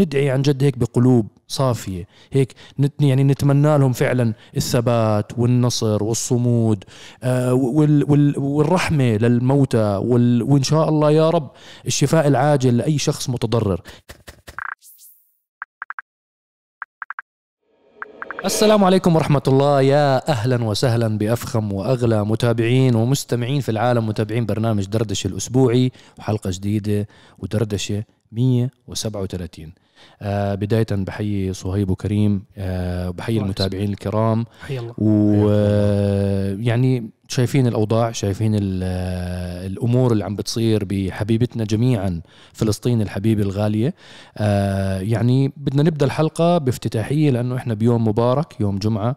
ندعي عن جد هيك بقلوب صافية. هيك يعني نتمنى لهم فعلا الثبات والنصر والصمود آه وال وال والرحمة للموتى وإن شاء الله يا رب الشفاء العاجل لأي شخص متضرر. السلام عليكم ورحمة الله. يا أهلا وسهلا بأفخم وأغلى متابعين ومستمعين في العالم متابعين برنامج دردشة الأسبوعي وحلقة جديدة ودردشة 137 آه بداية بحيي صهيب وكريم آه بحيي المتابعين الكرام. حي الله. ويعني شايفين الأوضاع شايفين ال- الأمور اللي عم بتصير بحبيبتنا جميعا فلسطين الحبيبة الغالية. آه يعني بدنا نبدأ الحلقة بافتتاحية لأنه إحنا بيوم مبارك يوم جمعة.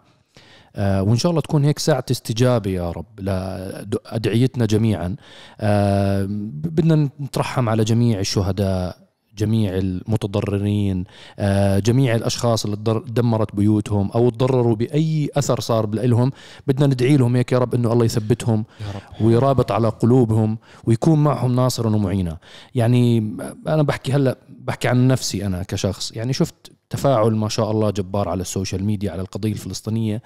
آه وإن شاء الله تكون هيك ساعة استجابة يا رب لأدعيتنا جميعا. آه بدنا نترحم على جميع الشهداء جميع المتضررين آه، جميع الأشخاص اللي دمرت بيوتهم أو تضرروا بأي أثر صار لهم بدنا ندعي لهم هيك يا رب إنه الله يثبتهم ويرابط على قلوبهم ويكون معهم ناصرا ومعينا يعني أنا بحكي هلأ بحكي عن نفسي أنا كشخص يعني شفت تفاعل ما شاء الله جبار على السوشيال ميديا على القضية الفلسطينية.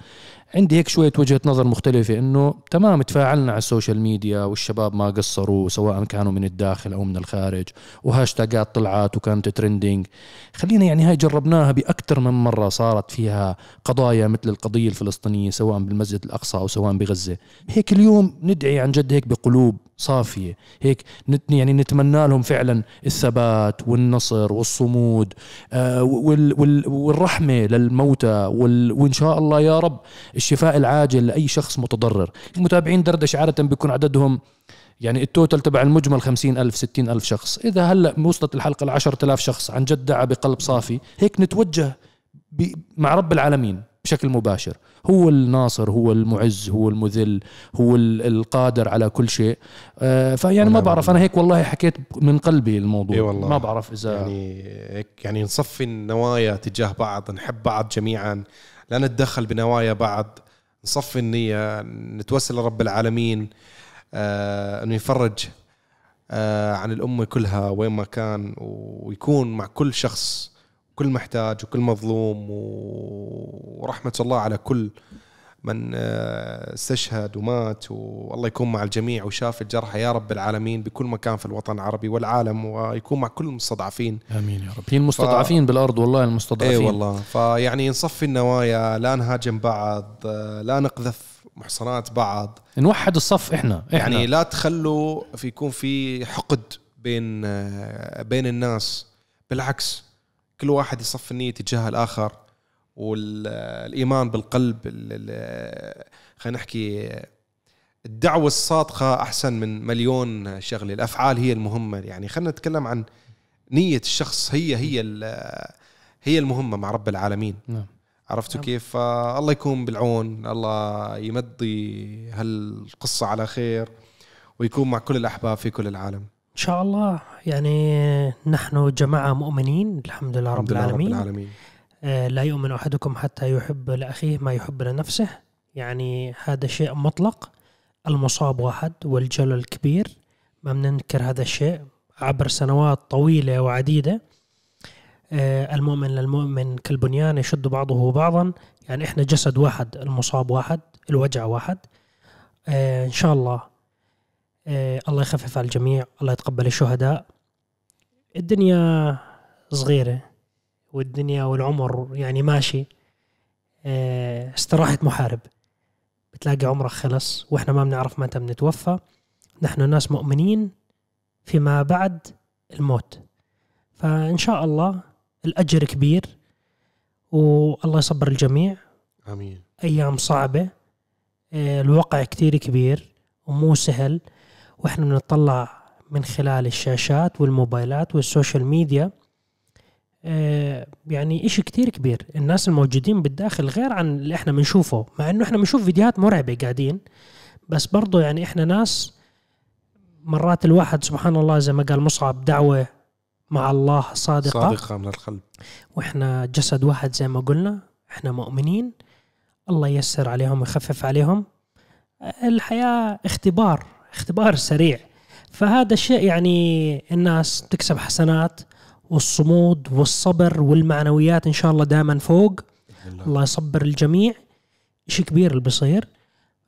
عندي هيك شوية وجهة نظر مختلفة إنه تمام تفاعلنا على ال social media والشباب ما قصروا سواء كانوا من الداخل أو من الخارج وهاشتاجات طلعت وكانت trending خلينا يعني هاي جربناها باكثر من مرة صارت فيها قضايا مثل القضية الفلسطينية سواء بالمسجد الأقصى أو سواء بغزة. هيك اليوم ندعي عن جد هيك بقلوب. صافية. هيك نت يعني نتمنى لهم فعلا الثبات والنصر والصمود آه وال وال والرحمة للموتى وال وإن شاء الله يا رب الشفاء العاجل لأي شخص متضرر. المتابعين دردش عادة بيكون عددهم يعني التوتال تبع المجمل خمسين ألف ستين ألف شخص. إذا هلأ وصلت الحلقة لعشرة آلاف شخص عن جد دعا بقلب صافي هيك نتوجه مع رب العالمين. بشكل مباشر. هو الناصر هو المعز هو المذل هو ال- القادر على كل شيء. آه، فيعني ما ونعم بعرف أنا هيك والله حكيت من قلبي الموضوع. إي والله. ما بعرف إذا يعني هيك يعني نصفي النوايا تجاه بعض نحب بعض جميعا. لا نتدخل بنوايا بعض نصفي النية نتوسل لرب العالمين آه إنه يفرج آه عن الأمة كلها وين ما كان ويكون مع كل شخص. كل محتاج وكل مظلوم و- ورحمة الله على كل من آه، استشهد ومات والله يكون مع الجميع وشاف الجرحى يا رب العالمين بكل مكان في الوطن العربي والعالم ويكون مع كل المستضعفين. آمين يا رب. هي المستضعفين بالأرض والله المستضعفين. إي والله. فيعني نصفي النوايا لا نهاجم بعض آه، لا نقذف محصنات بعض. نوحد الصف إحنا, إحنا. يعني لا تخلوا في يكون في حقد بين آه، بين الناس. بالعكس كل واحد يصف النية تجاه الآخر والإيمان بالقلب ال- ال- خلينا نحكي الدعوة الصادقة أحسن من مليون شغلة. الأفعال هي المهمة. يعني خلينا نتكلم عن نية الشخص. هي هي ال- هي المهمة مع رب العالمين. نعم. عرفتوا نعم. كيف؟ فالله يكون بالعون. الله يمضي هالقصة على خير ويكون مع كل الأحباب في كل العالم. شاء الله. يعني نحن جماعة مؤمنين الحمد لله رب الحمد لله العالمين رب العالمين. آه، لا يؤمن أحدكم حتى يحب لأخيه ما يحب لنفسه. يعني هذا شيء مطلق. المصاب واحد والجلل كبير ما بننكر هذا الشيء عبر سنوات طويلة وعديدة. آه، المؤمن للمؤمن كالبنيان يشد بعضه بعضا. يعني إحنا جسد واحد المصاب واحد الوجع واحد. آه، إن شاء الله الله يخفف على الجميع الله يتقبل الشهداء. الدنيا صغيرة والدنيا والعمر يعني ماشي. آه، استراحة محارب. بتلاقي عمرك خلص وإحنا ما بنعرف متى بنتوفى. نحن ناس مؤمنين فيما بعد الموت. فإن شاء الله الأجر كبير والله يصبر الجميع. آمين. أيام صعبة. آه، الوقع كتير كبير ومو سهل. وإحنا بنطلع من خلال الشاشات والموبايلات وال social media. آه، يعني إشي كتير كبير. الناس الموجودين بالداخل غير عن اللي إحنا بنشوفه مع إنه إحنا بنشوف فيديوهات مرعبة قاعدين بس برضو يعني إحنا ناس مرات الواحد سبحان الله زي ما قال مصعب دعوة مع الله صادقة, صادقة من القلب. وإحنا جسد واحد زي ما قلنا إحنا مؤمنين. الله ييسر عليهم ويخفف عليهم. الحياة اختبار. اختبار سريع. فهذا الشيء يعني الناس تكسب حسنات والصمود والصبر والمعنويات إن شاء الله دائما فوق. الله يصبر الجميع. شيء كبير اللي بيصير.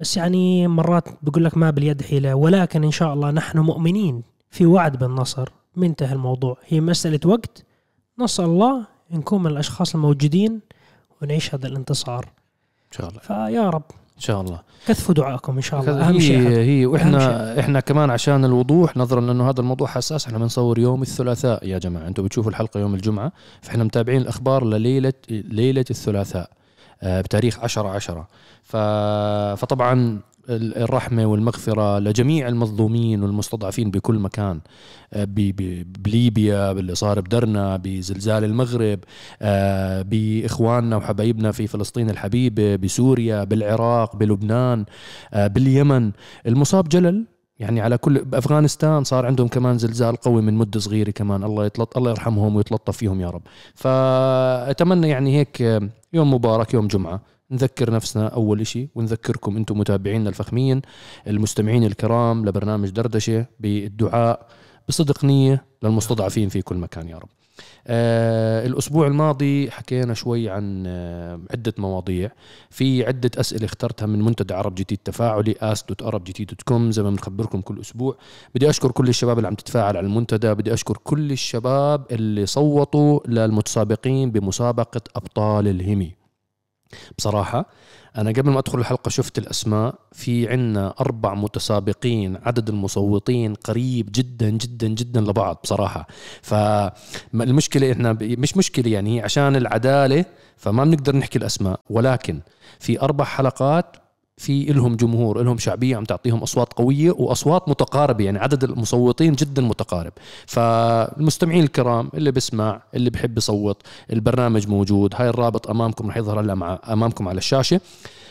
بس يعني مرات بقول لك ما باليد حيلة. ولكن إن شاء الله نحن مؤمنين في وعد بالنصر. منتهى الموضوع. هي مسألة وقت. نسأل الله نكون من الأشخاص الموجودين ونعيش هذا الانتصار. إن شاء الله. فيا رب. إن شاء الله. كثفوا دعائكم إن شاء الله. هي شيء. هي وإحنا إحنا كمان عشان الوضوح نظرا لأنه هذا الموضوع حساس إحنا بنصور يوم الثلاثاء. يا جماعة أنتم بتشوفوا الحلقة يوم الجمعة فإحنا متابعين الأخبار لليله ليلة الثلاثاء آه، بتاريخ 10 10 ف... فطبعا الرحمة والمغفرة لجميع المظلومين والمستضعفين بكل مكان آه، بليبيا باللي صار بدرنا بزلزال المغرب آه، بإخواننا وحبايبنا في فلسطين الحبيبة بسوريا بالعراق بلبنان آه، باليمن. المصاب جلل يعني على كل بأفغانستان صار عندهم كمان زلزال قوي من مدة صغيرة كمان. الله يطلط الله يرحمهم ويتلطف فيهم يا رب. فأتمنى يعني هيك يوم مبارك يوم جمعة. نذكر نفسنا أول إشي ونذكركم أنتم متابعينا الفخمين المستمعين الكرام لبرنامج دردشة بالدعاء بصدق نية للمستضعفين في كل مكان يا رب. آه الأسبوع الماضي حكينا شوي عن آه عدة مواضيع. في عدة أسئلة اخترتها من منتدى عرب جديد تفاعلي ask.arabgt.com زي ما بنخبركم كل أسبوع. بدي أشكر كل الشباب اللي عم تتفاعل على المنتدى بدي أشكر كل الشباب اللي صوتوا للمتسابقين بمسابقة أبطال الهمي بصراحة أنا قبل ما أدخل الحلقة شفت الأسماء. في عنا أربع متسابقين عدد المصوتين قريب جدا جدا جدا لبعض بصراحة. فالمشكلة إحنا مش مشكلة يعني عشان العدالة فما بنقدر نحكي الأسماء. ولكن في أربع حلقات في إلهم جمهور إلهم شعبية عم تعطيهم أصوات قوية وأصوات متقاربة يعني عدد المصوتين جدا متقارب. فالمستمعين الكرام اللي بسمع اللي بحب يصوت البرنامج موجود هاي الرابط أمامكم رح يظهر هلأ مع أمامكم على الشاشة.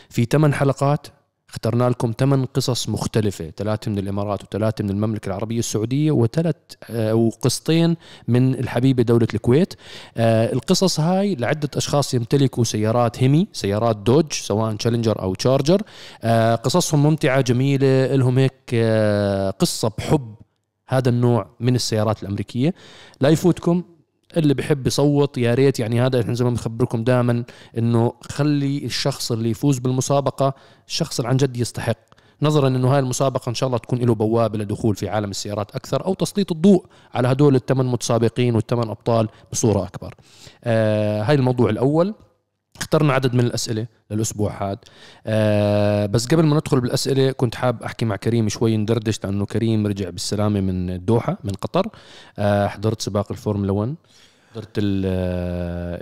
في ثمان حلقات اخترنا لكم ثمان قصص مختلفة ثلاثة من الإمارات وثلاثة من المملكة العربية السعودية وثلاث آه، وقصتين من الحبيبة دولة الكويت. آه، القصص هاي لعدة أشخاص يمتلكوا سيارات HEMI سيارات Dodge سواء Challenger أو Charger آه، قصصهم ممتعة جميلة لهم هيك قصة بحب هذا النوع من السيارات الأمريكية. لا يفوتكم اللي بحب يصوت يا ريت يعني هذا إحنا زي ما بنخبركم دائما إنه خلي الشخص اللي يفوز بالمسابقة الشخص اللي عن جد يستحق نظرا إنه هاي المسابقة إن شاء الله تكون له بوابة لدخول في عالم السيارات أكثر أو تسليط الضوء على هدول الثمان متسابقين والثمان أبطال بصورة أكبر. آه هاي الموضوع الأول اخترنا عدد من الأسئلة للأسبوع هذا آه بس قبل ما ندخل بالأسئلة كنت حاب أحكي مع كريم شوي ندردش لأنه كريم رجع بالسلامة من الدوحه من قطر. آه حضرت سباق الفورمولا 1 حضرت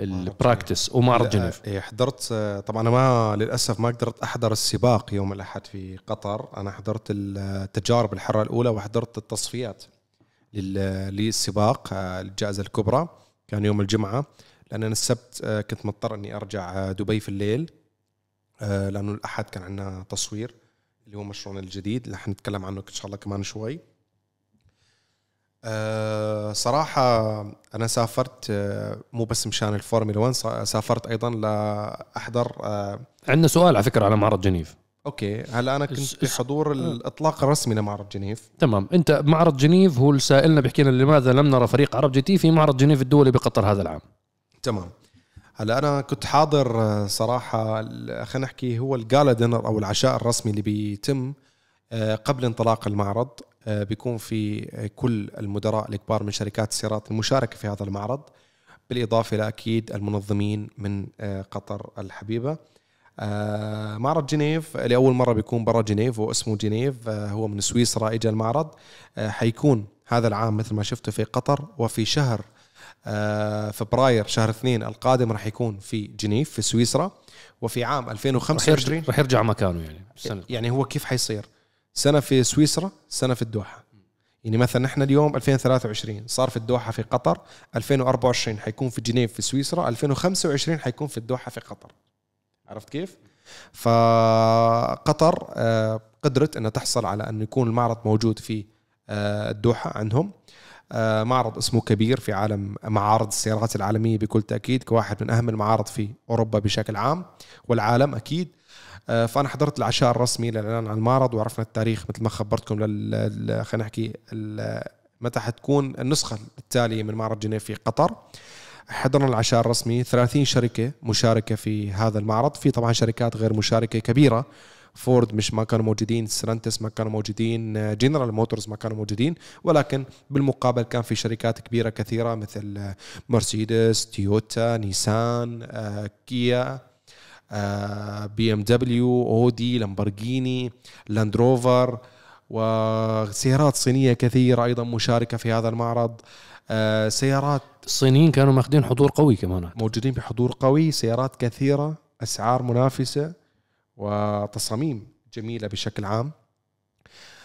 ال practice ومعرض جنيف حضرت آه، طبعا أنا ما للأسف ما قدرت أحضر السباق يوم الأحد في قطر. أنا حضرت التجارب الحرة الأولى وحضرت التصفيات لل- للسباق آه، الجائزة الكبرى كان يوم الجمعة. لأن أنا السبت آه، كنت مضطر إني أرجع آه، دبي في الليل آه، لأنه الأحد كان عندنا تصوير اللي هو مشروعنا الجديد اللي حنتكلم عنه إن شاء الله كمان شوي. صراحة أنا سافرت مو بس مشان الفورمولا 1 صا- سافرت أيضا لأحضر عندنا سؤال على فكرة على معرض جنيف. أوكي. هلا أنا كنت في حضور الإطلاق الرسمي لمعرض جنيف. تمام. أنت معرض جنيف هو اللي سائلنا بيحكي لنا لماذا لم نرى فريق عرب جي تي في معرض جنيف الدولي بقطر هذا العام. تمام. هلا أنا كنت حاضر آه، صراحة ال- خلينا نحكي هو ال gala dinner أو العشاء الرسمي اللي بيتم آه، قبل انطلاق المعرض آه، بيكون في كل المدراء الكبار من شركات السيارات المشاركة في هذا المعرض بالإضافة إلى أكيد المنظمين من قطر الحبيبة. آه، معرض جنيف لأول مرة بيكون برا جنيف واسمه جنيف هو من سويسرا إجا المعرض حيكون هذا العام مثل ما شفته في قطر وفي شهر فبراير شهر اثنين القادم راح يكون في جنيف في سويسرا وفي عام رح 2025 يرجع, رح يرجع مكانه يعني السنة. يعني هو كيف حيصير؟ سنة في سويسرا سنة في الدوحة. يعني مثلا نحن اليوم 2023 صار في الدوحة في قطر 2024 حيكون في جنيف في سويسرا 2025 حيكون في الدوحة في قطر. عرفت كيف؟ فقطر آه، قدرت إنها تحصل على إنه يكون المعرض موجود في آه، الدوحة عندهم. آه، معرض اسمه كبير في عالم معارض السيارات العالمية بكل تأكيد كواحد من أهم المعارض في أوروبا بشكل عام والعالم أكيد. آه، فأنا حضرت العشاء الرسمي للاعلان عن المعرض وعرفنا التاريخ مثل ما خبرتكم لل خلينا نحكي ال- متى حتكون النسخة التالية من معرض جنيف في قطر. حضرنا العشاء الرسمي 30 شركة مشاركة في هذا المعرض في طبعا شركات غير مشاركة كبيرة. فورد مش ما كانوا موجودين ستيلانتس ما كانوا موجودين جنرال موتورز ما كانوا موجودين. ولكن بالمقابل كان في شركات كبيرة كثيرة مثل مرسيدس تويوتا نيسان آه، كيا بي ام دبليو اودي لامبرجيني لاند روفر وسيارات صينية كثيرة أيضا مشاركة في هذا المعرض. آه، سيارات الصينيين كانوا ماخذين حضور قوي كمان. موجودين بحضور قوي سيارات كثيرة أسعار منافسة. وتصاميم جميلة بشكل عام.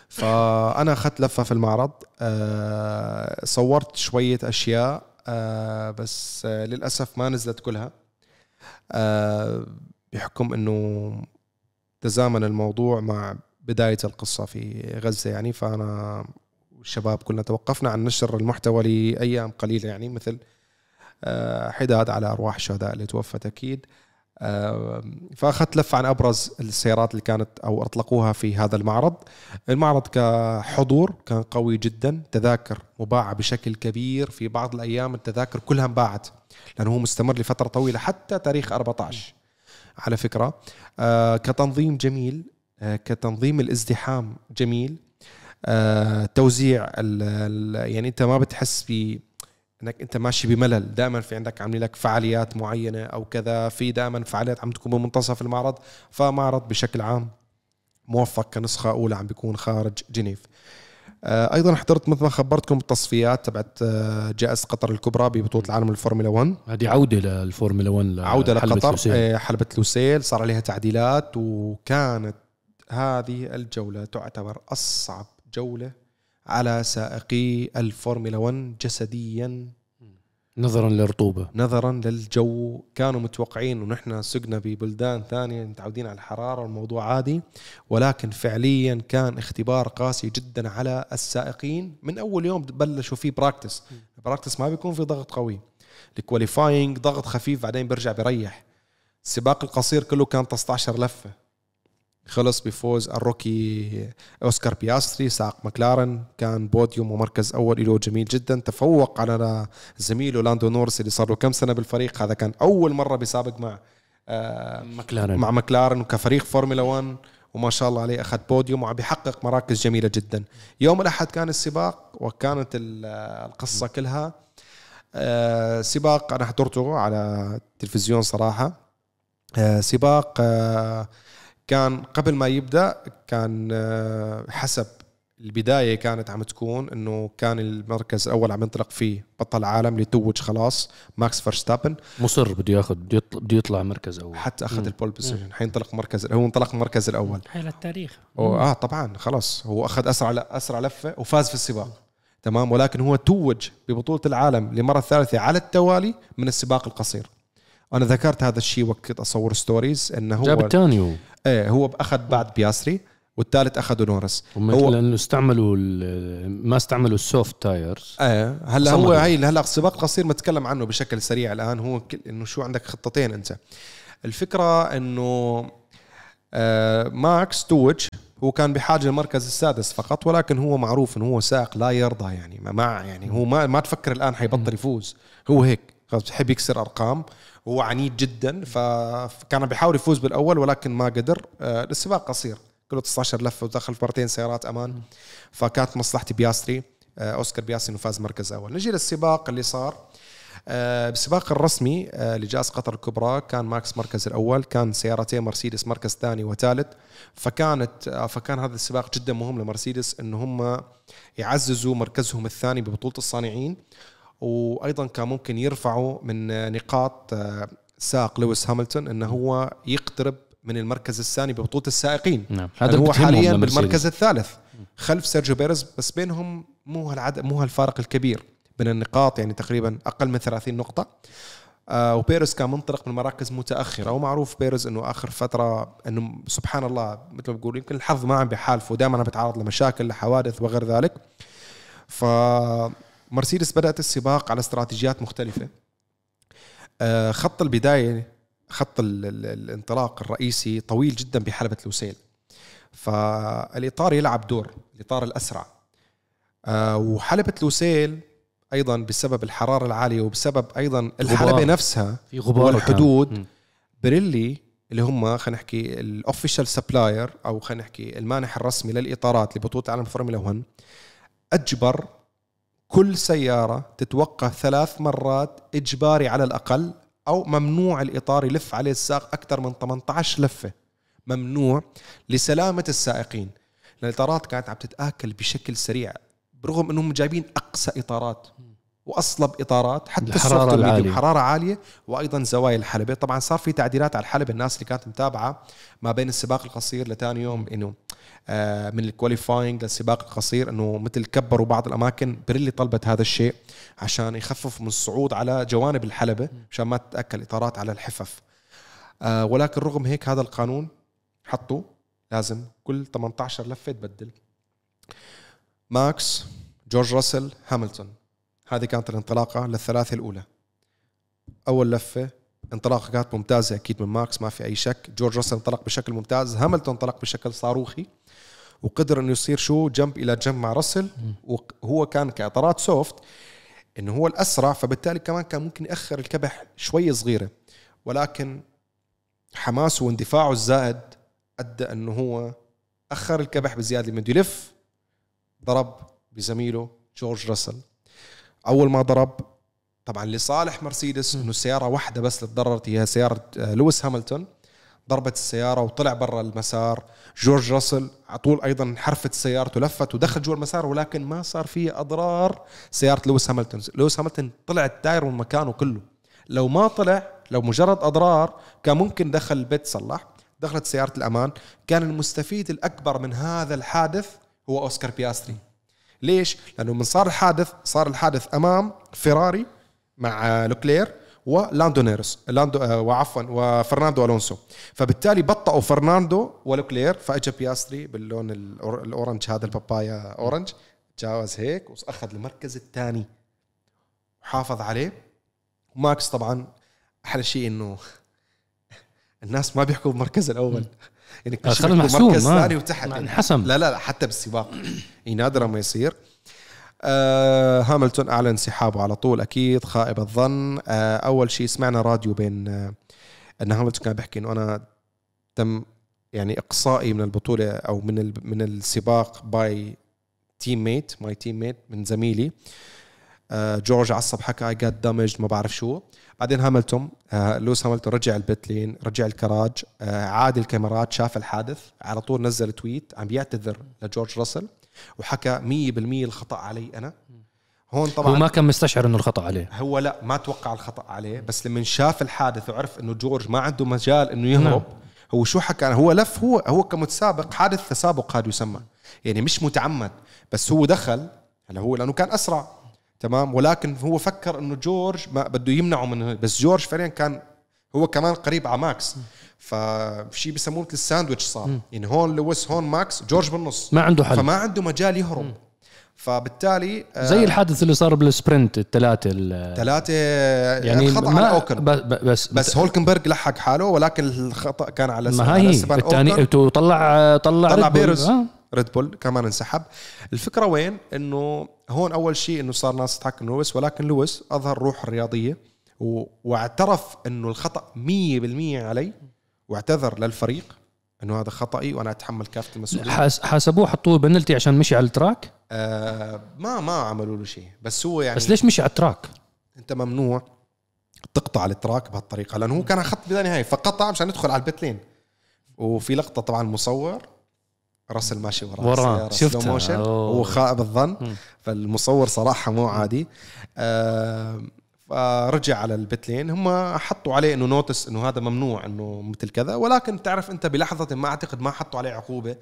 فأنا أخذت لفة في المعرض. آه، صورت شوية أشياء آه، بس للأسف ما نزلت كلها. بحكم إنه تزامن الموضوع مع بداية القصة في غزة يعني فأنا والشباب كلنا توقفنا عن نشر المحتوى لأيام قليلة يعني مثل آه، حداد على أرواح الشهداء اللي توفت أكيد. فأخذت لفه عن أبرز السيارات اللي كانت أو أطلقوها في هذا المعرض. المعرض كحضور كان قوي جدا تذاكر مباعة بشكل كبير. في بعض الأيام التذاكر كلها انباعت لأنه هو مستمر لفترة طويلة حتى تاريخ 14 على فكرة آه، كتنظيم جميل آه، كتنظيم الازدحام جميل آه، توزيع يعني أنت ما بتحس ب إنك أنت ماشي بملل. دائما في عندك عاملين لك فعاليات معينة أو كذا في دائما فعاليات عم تكون بمنتصف المعرض فمعرض بشكل عام موفق كنسخة أولى عم بيكون خارج جنيف. آه، أيضا حضرت مثل ما خبرتكم التصفيات تبعت آه، جائزة قطر الكبرى ببطولة العالم الفورمولا 1 هذه عودة للفورمولا 1 عودة لقطر لوسيل. حلبة لوسيل. صار عليها تعديلات وكانت هذه الجولة تعتبر أصعب جولة على سائقي الفورمولا 1 جسديا. نظرا للرطوبة. نظرا للجو. كانوا متوقعين ونحن سقنا ببلدان ثانية متعودين على الحرارة والموضوع عادي. ولكن فعليا كان اختبار قاسي جدا على السائقين. من أول يوم بلشوا فيه practice practice ما بيكون في ضغط قوي. ال qualifying ضغط خفيف بعدين بيرجع بيريح. السباق القصير كله كان 16 لفة. خلص بفوز ال rookie أوسكار بياستري ساق مكلارن كان بوديوم ومركز أول له جميل جدا. تفوق على زميله لاندو نورس اللي صار له كم سنة بالفريق. هذا كان أول مرة بيسابق مع آه مكلارن مع مكلارن وكفريق فورمولا 1 وما شاء الله عليه أخذ بوديوم وعم بيحقق مراكز جميلة جدا. يوم الأحد كان السباق وكانت القصة كلها. آه سباق أنا حضرته على التلفزيون صراحة. آه سباق آه كان قبل ما يبدأ كان آه، حسب البداية كانت عم تكون إنه كان المركز الأول عم ينطلق فيه بطل العالم اللي توج خلاص ماكس فرشتابن مصر بده ياخذ بده يطلع, مركز أول. حتى أخذ ال pole position حينطلق مركز هو انطلق المركز الأول. حيل التاريخ آه طبعا خلاص. هو أخذ أسرع أسرع لفة وفاز في السباق. تمام؟ ولكن هو توج ببطولة العالم لمرة ثالثة على التوالي من السباق القصير. أنا ذكرت هذا الشيء وقت أصور stories إنه هو جاب الثاني إيه هو أخذ بعد بياستري والثالث اخذه نورس. هو لأنه استعملوا ما استعملوا ال soft tires. إيه هلا هو هي هلا السباق قصير متكلم عنه بشكل سريع الآن هو إنه شو عندك خطتين أنت. الفكرة إنه آه ماكس توج هو كان بحاجة للمركز السادس فقط ولكن هو معروف إنه هو سائق لا يرضى يعني ما يعني هو ما ما تفكر الآن حيبطل يفوز. هو هيك بحب يكسر أرقام. هو عنيد جدا فكان بيحاول يفوز بالأول ولكن ما قدر. آه، السباق قصير كله 19 لفه ودخل مرتين سيارات أمان. فكانت مصلحتي بياستري آه، أوسكار بياستري إنه فاز مركز أول. نجي للسباق اللي صار. آه، بالسباق الرسمي لجائزة قطر الكبرى كان ماكس مركز الأول كان سيارتين مرسيدس مركز ثاني وثالث. فكانت فكان هذا السباق جدا مهم لمرسيدس إنه هم يعززوا مركزهم الثاني ببطولة الصانعين. وأيضا كان ممكن يرفعوا من نقاط آه، سائق لويس هاملتون إنه هو يقترب من المركز الثاني ببطولة السائقين. نعم. هذا هو حاليا بالمركز الثالث خلف سيرجيو بيريز بس بينهم مو هالعدد مو هالفارق الكبير بين النقاط يعني تقريبا أقل من 30 نقطة. آه وبيرز كان منطلق من مراكز متأخرة. ومعروف بيرز إنه آخر فترة إنه سبحان الله مثل ما بقول يمكن الحظ ما عم بحالفه دائما عم بيتعرض لمشاكل لحوادث وغير ذلك. ف مرسيدس بدأت السباق على استراتيجيات مختلفة. آه، خط البداية خط الانطلاق الرئيسي طويل جدا بحلبة لوسيل. فالإطار يلعب دور الإطار الأسرع. آه وحلبة لوسيل أيضا بسبب الحرارة العالية وبسبب أيضا الحلبة نفسها في غبار والحدود. بيريلي اللي هم خلينا نحكي ال official supplier أو خلينا نحكي المانح الرسمي للإطارات لبطولة عالم فورمولا 1 أجبر كل سيارة تتوقف ثلاث مرات إجباري على الأقل أو ممنوع الإطار يلف عليه الساق أكثر من 18 لفة. ممنوع لسلامة السائقين. لأن الإطارات كانت عم تتآكل بشكل سريع برغم إنهم جايبين أقصى إطارات. وأصلب إطارات حتى والميديوم العالية. حرارة عالية وأيضا زوايا الحلبة. طبعا صار في تعديلات على الحلبة الناس اللي كانت متابعة ما بين السباق القصير لثاني يوم إنه آه، من ال qualifying للسباق القصير إنه مثل كبروا بعض الأماكن بيريلي طلبت هذا الشيء عشان يخفف من الصعود على جوانب الحلبة عشان ما تتأكل إطارات على الحفف. آه، ولكن رغم هيك هذا القانون حطوا لازم كل 18 لفة تبدل. ماكس جورج راسل هاملتون. هذه كانت الانطلاقة للثلاثة الأولى. أول لفة انطلاقة كانت ممتازة أكيد من ماكس ما في أي شك. جورج راسل انطلق بشكل ممتاز. هاملتون انطلق بشكل صاروخي. وقدر إنه يصير شو؟ جنب إلى جنب مع راسل. وهو كان كإطارات soft إنه هو الأسرع فبالتالي كمان كان ممكن يأخر الكبح شوي صغيرة. ولكن حماسه واندفاعه الزائد أدى إنه هو أخر الكبح بزيادة. لما يلف ضرب بزميله جورج راسل. أول ما ضرب طبعا لصالح مرسيدس إنه السيارة واحدة بس اللي تضررت هي سيارة آه، لويس هاملتون. ضربت السيارة وطلع برا المسار. جورج راسل على طول أيضا انحرفت سيارته لفت ودخل جوا المسار ولكن ما صار فيه أضرار سيارة لويس هاملتون. لويس هاملتون طلع ال tire من مكانه كله. لو ما طلع لو مجرد أضرار كان ممكن دخل ال pit صلح دخلت سيارة الأمان. كان المستفيد الأكبر من هذا الحادث هو أوسكار بياستري. ليش؟ لأنه من صار الحادث صار الحادث أمام فيراري مع لوكلير ولاندو نوريس لاندو آه، وعفوا وفرناندو ألونسو. فبالتالي بطئوا فرناندو ولوكلير فأجا بياستري باللون ال orange هذا ال papaya orange تجاوز هيك وأخذ المركز الثاني وحافظ عليه. وماكس طبعا أحلى شيء إنه الناس ما بيحكوا بالمركز الأول. يعني كل شيء بيحكوا محسوم مركز ما- ثاني وتحت يعني. انحسم. لا لا لا حتى بالسباق. نادرا ما يصير. آه هاملتون أعلن انسحابه على طول أكيد خائب الظن. آه أول شيء سمعنا راديو بين آه إن هاملتون كان بيحكي إنه أنا تم يعني إقصائي من البطولة أو من من السباق by teammate my teammate من زميلي. آه جورج عصب حكى I got damage ما بعرف شو. بعدين هاملتون آه لويس هاملتون رجع ال pit lane رجع الكراج آه عاد الكاميرات شاف الحادث على طول نزل tweet عم بيعتذر لجورج راسل وحكى 100% الخطأ علي أنا. هون طبعا هو ما كان مستشعر إنه الخطأ عليه. هو لا ما توقع الخطأ عليه بس لما شاف الحادث وعرف إنه جورج ما عنده مجال إنه يهرب نعم. هو شو حكى؟ هو لف هو هو كمتسابق حادث تسابق هذا يسمى. يعني مش متعمد بس هو دخل هلا هو لأنه كان أسرع. تمام؟ ولكن هو فكر إنه جورج ما بده يمنعه من بس جورج فعليا كان هو كمان قريب على ماكس. فشي بسموه مثل الساندويتش صار. يعني هون لويس هون ماكس جورج بالنص. ما عنده حل. فما عنده مجال يهرب. فبالتالي آه، زي الحادث اللي صار بال sprint الثلاثه ال- ثلاثة يعني يعني خطأ على ما أوكون بس بس هولكنبرغ لحق حاله ولكن الخطأ كان على ما هي. الثاني طلع طلع ريد بول. بيريز. آه. ريد بول كمان انسحب. الفكرة وين؟ إنه هون أول شيء إنه صار ناس تضحك من لويس ولكن لويس أظهر روح الرياضية و... واعترف إنه الخطأ 100% علي واعتذر للفريق إنه هذا خطأي وأنا أتحمل كافة المسؤولية. حاس- حاسبوه حطوه بنالتي عشان مشي على ال track؟ آه ما ما عملوا له شيء. بس هو يعني بس ليش مشي على ال track؟ أنت ممنوع تقطع التراك بهالطريقة لأنه هو كان خط بلا نهايه فقطع مشان يدخل على ال pit lane. وفي لقطة طبعا مصور راسل ماشي وراه وراه. motion. أوه. هو خائب الظن. فالمصور صراحة مو عادي آه فرجع على ال pit lane هم حطوا عليه إنه notes إنه هذا ممنوع إنه مثل كذا ولكن تعرف أنت بلحظة ما أعتقد ما حطوا عليه عقوبة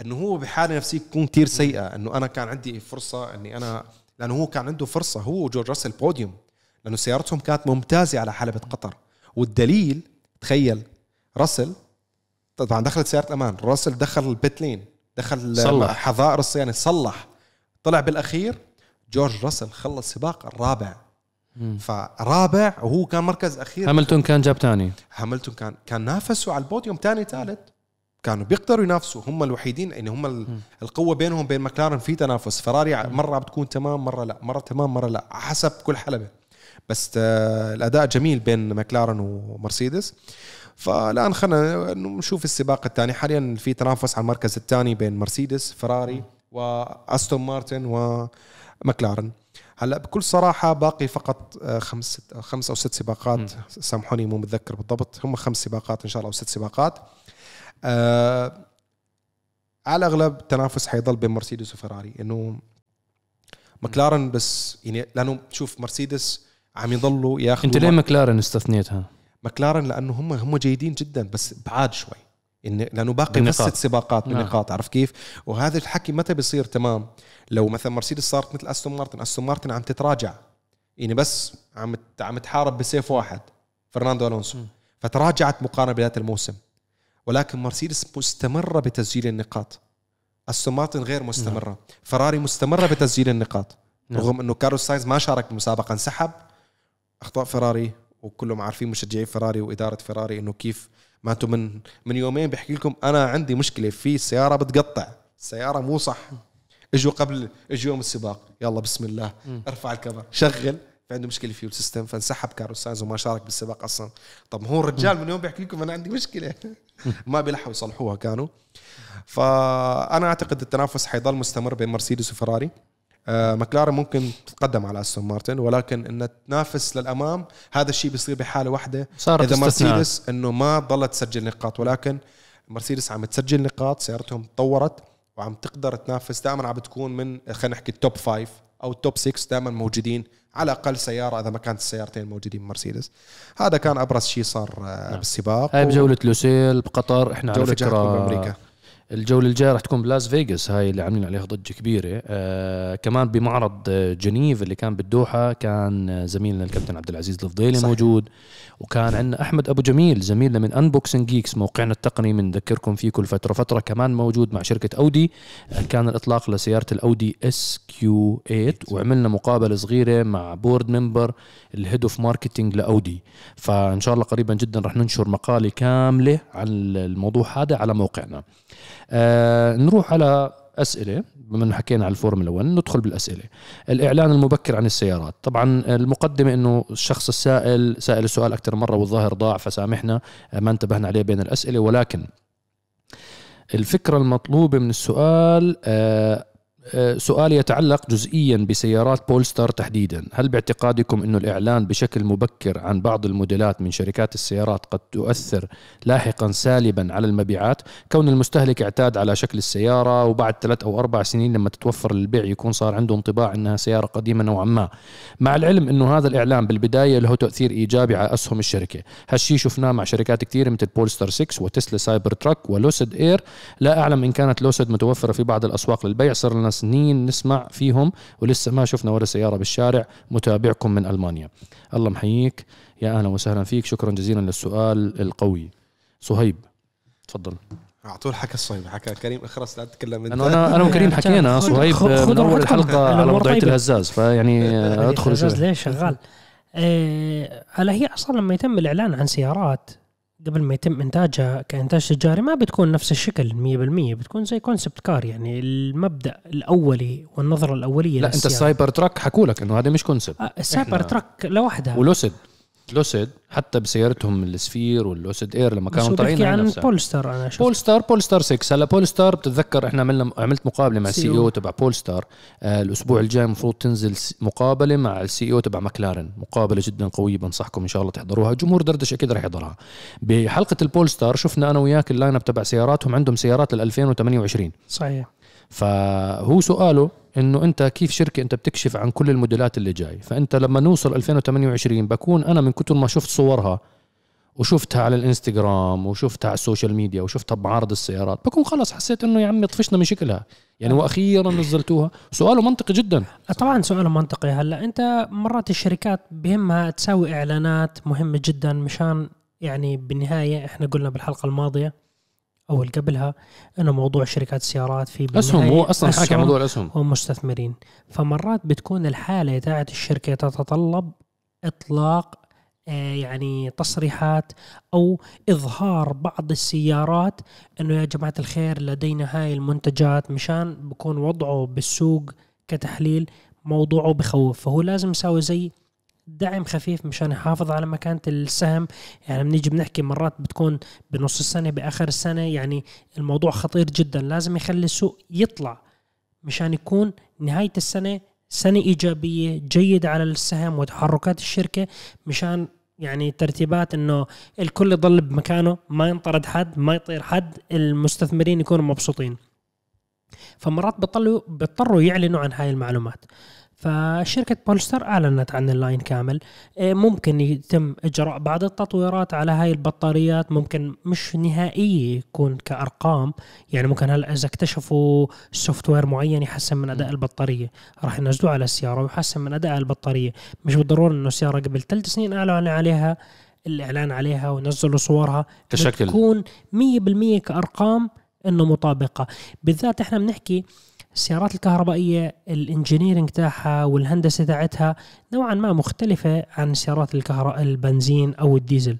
إنه هو بحالة نفسية تكون كثير سيئة إنه أنا كان عندي فرصة إني أنا لأنه هو كان عنده فرصة هو وجورج راسل بوديوم لأنه سيارتهم كانت ممتازة على حلبة قطر والدليل تخيل راسل طبعا دخلت سيارة أمان راسل دخل البيت لين دخل صلح. حظائر الصيانه صلح. طلع بالأخير جورج راسل خلص سباق الرابع. مم. فرابع وهو كان مركز أخير. هاملتون كان جاب ثاني هاملتون كان كان نافسه على البوديوم ثاني ثالث كانوا بيقدروا ينافسوا هم الوحيدين يعني هم ال- القوة بينهم بين مكلارن في تنافس. فراري مرة بتكون تمام مرة لا مرة تمام مرة لا حسب كل حلبة. بس آه، الأداء جميل بين مكلارن ومرسيدس. فالآن خلينا نشوف السباق الثاني. حاليا في تنافس على المركز الثاني بين مرسيدس فراري واستون مارتن ومكلارن هلأ بكل صراحة باقي فقط آه، خمس ست خمس أو ست سباقات. سامحوني مو متذكر بالضبط. هم خمس سباقات إن شاء الله أو ست سباقات. آه على الأغلب التنافس حيضل بين مرسيدس وفراري إنه مكلارن بس يعني لأنه شوف مرسيدس عم يضلوا ياخذوا أنت ليه مكلارن استثنيتها؟ مكلارن لأنه هم هم جيدين جدا بس بعاد شوي. لأنه باقي بس. ست سباقات نعم. بالنقاط عرف كيف؟ وهذا الحكي متى بيصير؟ تمام؟ لو مثلا مرسيدس صارت مثل أستون مارتن، أستون مارتن عم تتراجع. يعني بس عم عم تحارب بسيف واحد فرناندو ألونسو. فتراجعت مقارنة بداية الموسم. ولكن مرسيدس مستمرة بتسجيل النقاط. أستون مارتن غير مستمرة. فراري مستمرة بتسجيل النقاط. نعم. رغم إنه كارلوس ساينز ما شارك بالمسابقه انسحب. أخطاء فراري. وكلهم عارفين مشجعي فراري وإدارة فراري إنه كيف ما أنتم من من يومين بحكي لكم أنا عندي مشكلة في السياره بتقطع. السياره مو صح. إجوا قبل إجوا يوم السباق. يلا بسم الله. ارفع ال cover شغل. في عنده مشكلة fuel system فانسحب كارلوس ساينز وما شارك بالسباق أصلا. طب هو الرجال من يوم بيحكي لكم أنا عندي مشكلة. ما بيلحقوا يصلحوها كانوا. فأنا أعتقد التنافس حيضل مستمر بين مرسيدس وفراري. مكلارن ممكن تتقدم على أستون مارتن ولكن إن تنافس للأمام هذا الشيء بيصير بحالة واحدة. صارت إذا. مرسيدس إنه ما ضلت تسجل نقاط ولكن مرسيدس عم تسجل نقاط سيارتهم تطورت وعم تقدر تنافس دائما عم بتكون من خلينا نحكي ال top five أو ال top 6 دائما موجودين على أقل سيارة إذا ما كانت السيارتين موجودين مرسيدس. هذا كان أبرز شيء صار آه، بالسباق. هاي بجولة لوسيل بقطر إحنا على جولة جاية الجولة الجاية رح تكون بلاس فيغاس هاي اللي عاملين عليها ضجة كبيرة. آه كمان بمعرض آه، جنيف اللي كان بالدوحة كان آه، زميلنا الكابتن عبد العزيز الفضيلي. موجود. وكان عندنا أحمد أبو جميل زميلنا من Unboxing Geeks موقعنا التقني بنذكركم فيه كل فترة فترة كمان موجود مع شركة اودي آه، كان الإطلاق لسيارة الأودي SQ8 وعملنا مقابلة صغيرة مع board member ال head of marketing لأودي. فإن شاء الله قريبا جدا رح ننشر مقالة كاملة عن الموضوع هذا على موقعنا. آه نروح على أسئلة بما إنه حكينا على الفورمولا 1 ندخل بالأسئلة. الإعلان المبكر عن السيارات. طبعا المقدمة إنه الشخص السائل سائل السؤال أكثر مرة والظاهر ضاع فسامحنا آه، ما انتبهنا عليه بين الأسئلة ولكن الفكرة المطلوبة من السؤال آه سؤال يتعلق جزئيا بسيارات بولستار تحديدا. هل باعتقادكم أنه الإعلان بشكل مبكر عن بعض الموديلات من شركات السيارات قد تؤثر لاحقا سالبا على المبيعات؟ كون المستهلك اعتاد على شكل السيارة وبعد ثلاث أو أربع سنين لما تتوفر للبيع يكون صار عنده انطباع أنها سيارة قديمة نوعا ما. مع العلم أنه هذا الإعلان بالبداية له تأثير إيجابي على أسهم الشركة. هالشي شفناه مع شركات كثيرة مثل بولستار 6 وتسلا سايبر تراك ولوسيد إير. لا أعلم إن كانت لوسيد متوفرة في بعض الأسواق للبيع صار لنا سنين نسمع فيهم ولسه ما شفنا ولا سيارة بالشارع متابعكم من ألمانيا. الله يحييك. يا أهلا وسهلا فيك. شكرا جزيلا للسؤال القوي. صهيب تفضل. على طول حكى الصهيب حكى كريم. اخرس لا تتكلم أنت. أنا أنا أنا وكريم حكينا. صهيب من أول. الحلقة على وضعيه. الهزاز فيعني أدخل الهزاز شوي ليش شغال؟ آه، هلا هي أصلا لما يتم الإعلان عن سيارات قبل ما يتم إنتاجها كإنتاج تجاري ما بتكون نفس الشكل 100% بتكون زي concept car يعني المبدأ الأولي والنظرة الأولية لا أنت. السايبر تراك حكوا لك إنه هذا مش concept آه، السايبر تراك لوحدها. ولوسيد لوسيد حتى بسيارتهم السفير واللوسيد إير لما كانوا طالعين عن نفسها بولستار أنا شفت. بول ستار بول ستار 6 هلا بول ستار بتتذكر إحنا عملنا عملت مقابلة مع ال CEO تبع بول ستار آه الأسبوع الجاي المفروض تنزل مقابلة مع ال CEO تبع مكلارن مقابلة جدا قوية بنصحكم إن شاء الله تحضروها. جمهور دردش أكيد رح يحضرها. بحلقة البول ستار شفنا أنا وياك ال line up تبع سياراتهم عندهم سيارات لل 2028 صحيح. فهو سؤاله إنه أنت كيف شركة أنت بتكشف عن كل الموديلات اللي جاي؟ فأنت لما نوصل 2028 بكون أنا من كتر ما شفت صورها وشفتها على الإنستغرام وشفتها على السوشيال ميديا وشفتها بمعارض السيارات بكون خلص حسيت إنه يا عمي طفشنا من شكلها. يعني وأخيرا نزلتوها. سؤاله منطقي جدا. طبعا سؤال منطقي. هلأ أنت مرات الشركات بهمها تسوي إعلانات مهمة جدا مشان يعني بالنهاية إحنا قلنا بالحلقة الماضية أو اللي قبلها إنه موضوع شركات السيارات في أسهم هو أصلا حكى موضوع الأسهم؟ ومستثمرين فمرات بتكون الحالة تاعت الشركة تتطلب إطلاق آه، يعني تصريحات أو إظهار بعض السيارات إنه يا جماعة الخير لدينا هاي المنتجات مشان بكون وضعه بالسوق كتحليل موضوعه بخوف. فهو لازم يساوي زي دعم خفيف مشان يحافظ على مكانة السهم. يعني بنيجي بنحكي مرات بتكون بنص السنة بآخر السنة يعني الموضوع خطير جدا. لازم يخلي السوق يطلع مشان يكون نهاية السنة سنة إيجابية جيدة على السهم وتحركات الشركة مشان يعني ترتيبات إنه الكل يضل بمكانه ما ينطرد حد ما يطير حد المستثمرين يكونوا مبسوطين. فمرات بيضطروا يعلنوا عن هاي المعلومات. فشركة بولستار أعلنت عن ال line كامل. إيه، ممكن يتم إجراء بعض التطويرات على هاي البطاريات. ممكن مش نهائية يكون كأرقام. يعني ممكن هلا إذا اكتشفوا software معين يحسن من أداء البطارية. راح ينزلوه على السيارة ويحسن من أداء البطارية. مش بالضرورة إنه سيارة قبل ثلاث سنين أعلنوا عليها الإعلان عليها ونزلوا صورها. كشكل. تكون 100% كأرقام إنه مطابقة. بالذات إحنا بنحكي السيارات الكهربائية ال engineering تاعها والهندسة تاعتها نوعا ما مختلفة عن السيارات الكهرباء البنزين أو الديزل.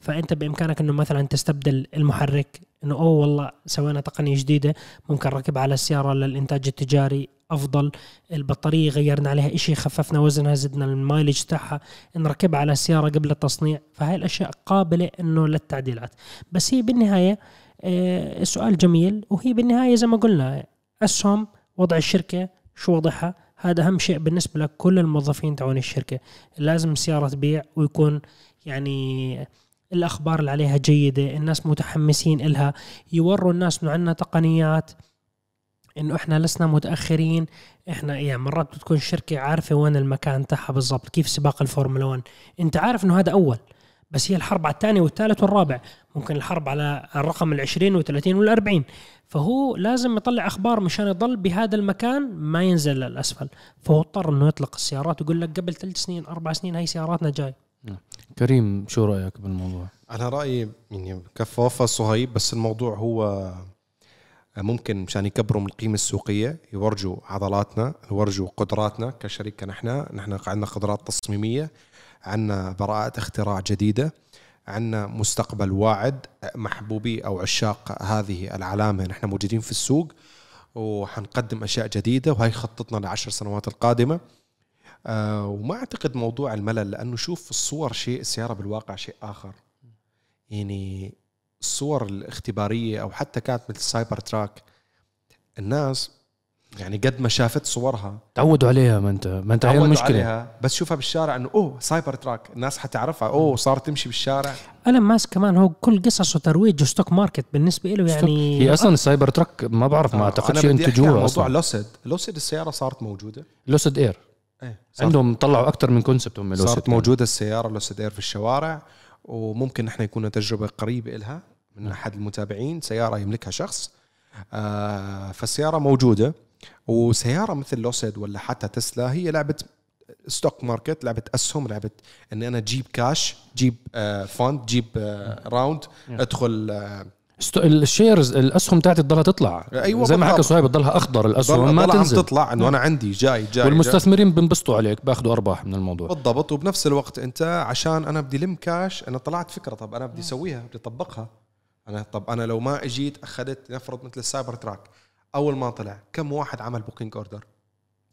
فأنت بإمكانك أنه مثلا تستبدل المحرك أنه أوه والله سوينا تقنية جديدة ممكن نركب على السيارة للإنتاج التجاري أفضل البطارية غيرنا عليها إشي خففنا وزنها زدنا المايلج تاعها نركبها على السيارة قبل التصنيع. فهاي الأشياء قابلة أنه للتعديلات. بس هي بالنهاية آه، سؤال جميل وهي بالنهاية زي ما قلنا اسهم وضع الشركة شو وضعها؟ هذا أهم شيء بالنسبة لكل الموظفين تاعون الشركة. لازم السياره تبيع ويكون يعني الأخبار اللي عليها جيدة الناس متحمسين إلها يوروا الناس إنه عندنا تقنيات إنه إحنا لسنا متأخرين. إحنا يعني مرات بتكون الشركة عارفة وين المكان تاعها بالضبط كيف سباق الفورمولا 1 أنت عارف إنه هذا أول. بس هي الحرب على الثاني والثالث والرابع. ممكن الحرب على الرقم العشرين والثلاثين والأربعين. فهو لازم يطلع أخبار مشان يضل بهذا المكان ما ينزل للأسفل فهو اضطر أنه يطلق السيارات ويقول لك قبل ثلاث سنين أربع سنين هاي سياراتنا جاي. كريم شو رأيك بالموضوع؟ أنا رأيي يعني كفى وفى صهيب بس الموضوع هو ممكن مشان يكبروا من القيمة السوقية يورجوا عضلاتنا يورجوا قدراتنا كشركة نحن. نحن عندنا قدرات تصميمية. عندنا براءة اختراع جديدة عندنا مستقبل واعد محبوبي أو عشاق هذه العلامة نحن موجودين في السوق وحنقدم أشياء جديدة وهي خطتنا لعشر سنوات القادمة. أه وما أعتقد موضوع الملل لأنه شوف الصور شيء السيارة بالواقع شيء آخر. يعني الصور الاختبارية أو حتى كانت مثل سايبر تراك الناس يعني قد ما شافت صورها. تعودوا عليها ما انت ما انت هي المشكلة عليها بس شوفها بالشارع إنه أوه سايبر تراك. الناس حتعرفها أوه صارت تمشي بالشارع. إيلون ماسك كمان هو كل قصصه ترويج و stock market بالنسبة له يعني هي أصلا السايبر تراك ما بعرف ما آه، اعتقدش ينتجوها أصلا موضوع لوسيد. لوسيد السيارة صارت موجودة. لوسيد إير. إيه عندهم طلعوا أكثر من concept هم لوسيد صارت موجودة السيارة لوسيد إير في الشوارع وممكن نحن يكون تجربة قريبة لها من. أحد المتابعين. سيارة يملكها شخص. آه فالسيارة موجودة. وسيارة مثل لوسيد ولا حتى تسلا هي لعبة stock market لعبة أسهم لعبة اني أنا جيب كاش جيب آه جيب آه round أدخل آه ال shares الأسهم تاعتي تضلها تطلع. أيوه زي ما حكى صهيب بتضلها أخضر الأسهم ما تنزل. تطلع إنه أنا عندي جاي جاي والمستثمرين بينبسطوا عليك باخذوا أرباح من الموضوع. بالضبط. وبنفس الوقت أنت عشان أنا بدي لم كاش أنا طلعت فكرة طب أنا بدي أسويها بدي أطبقها. أنا طب أنا لو ما اجيت أخذت نفرض مثل السايبر تراك. أول ما طلع كم واحد عمل booking order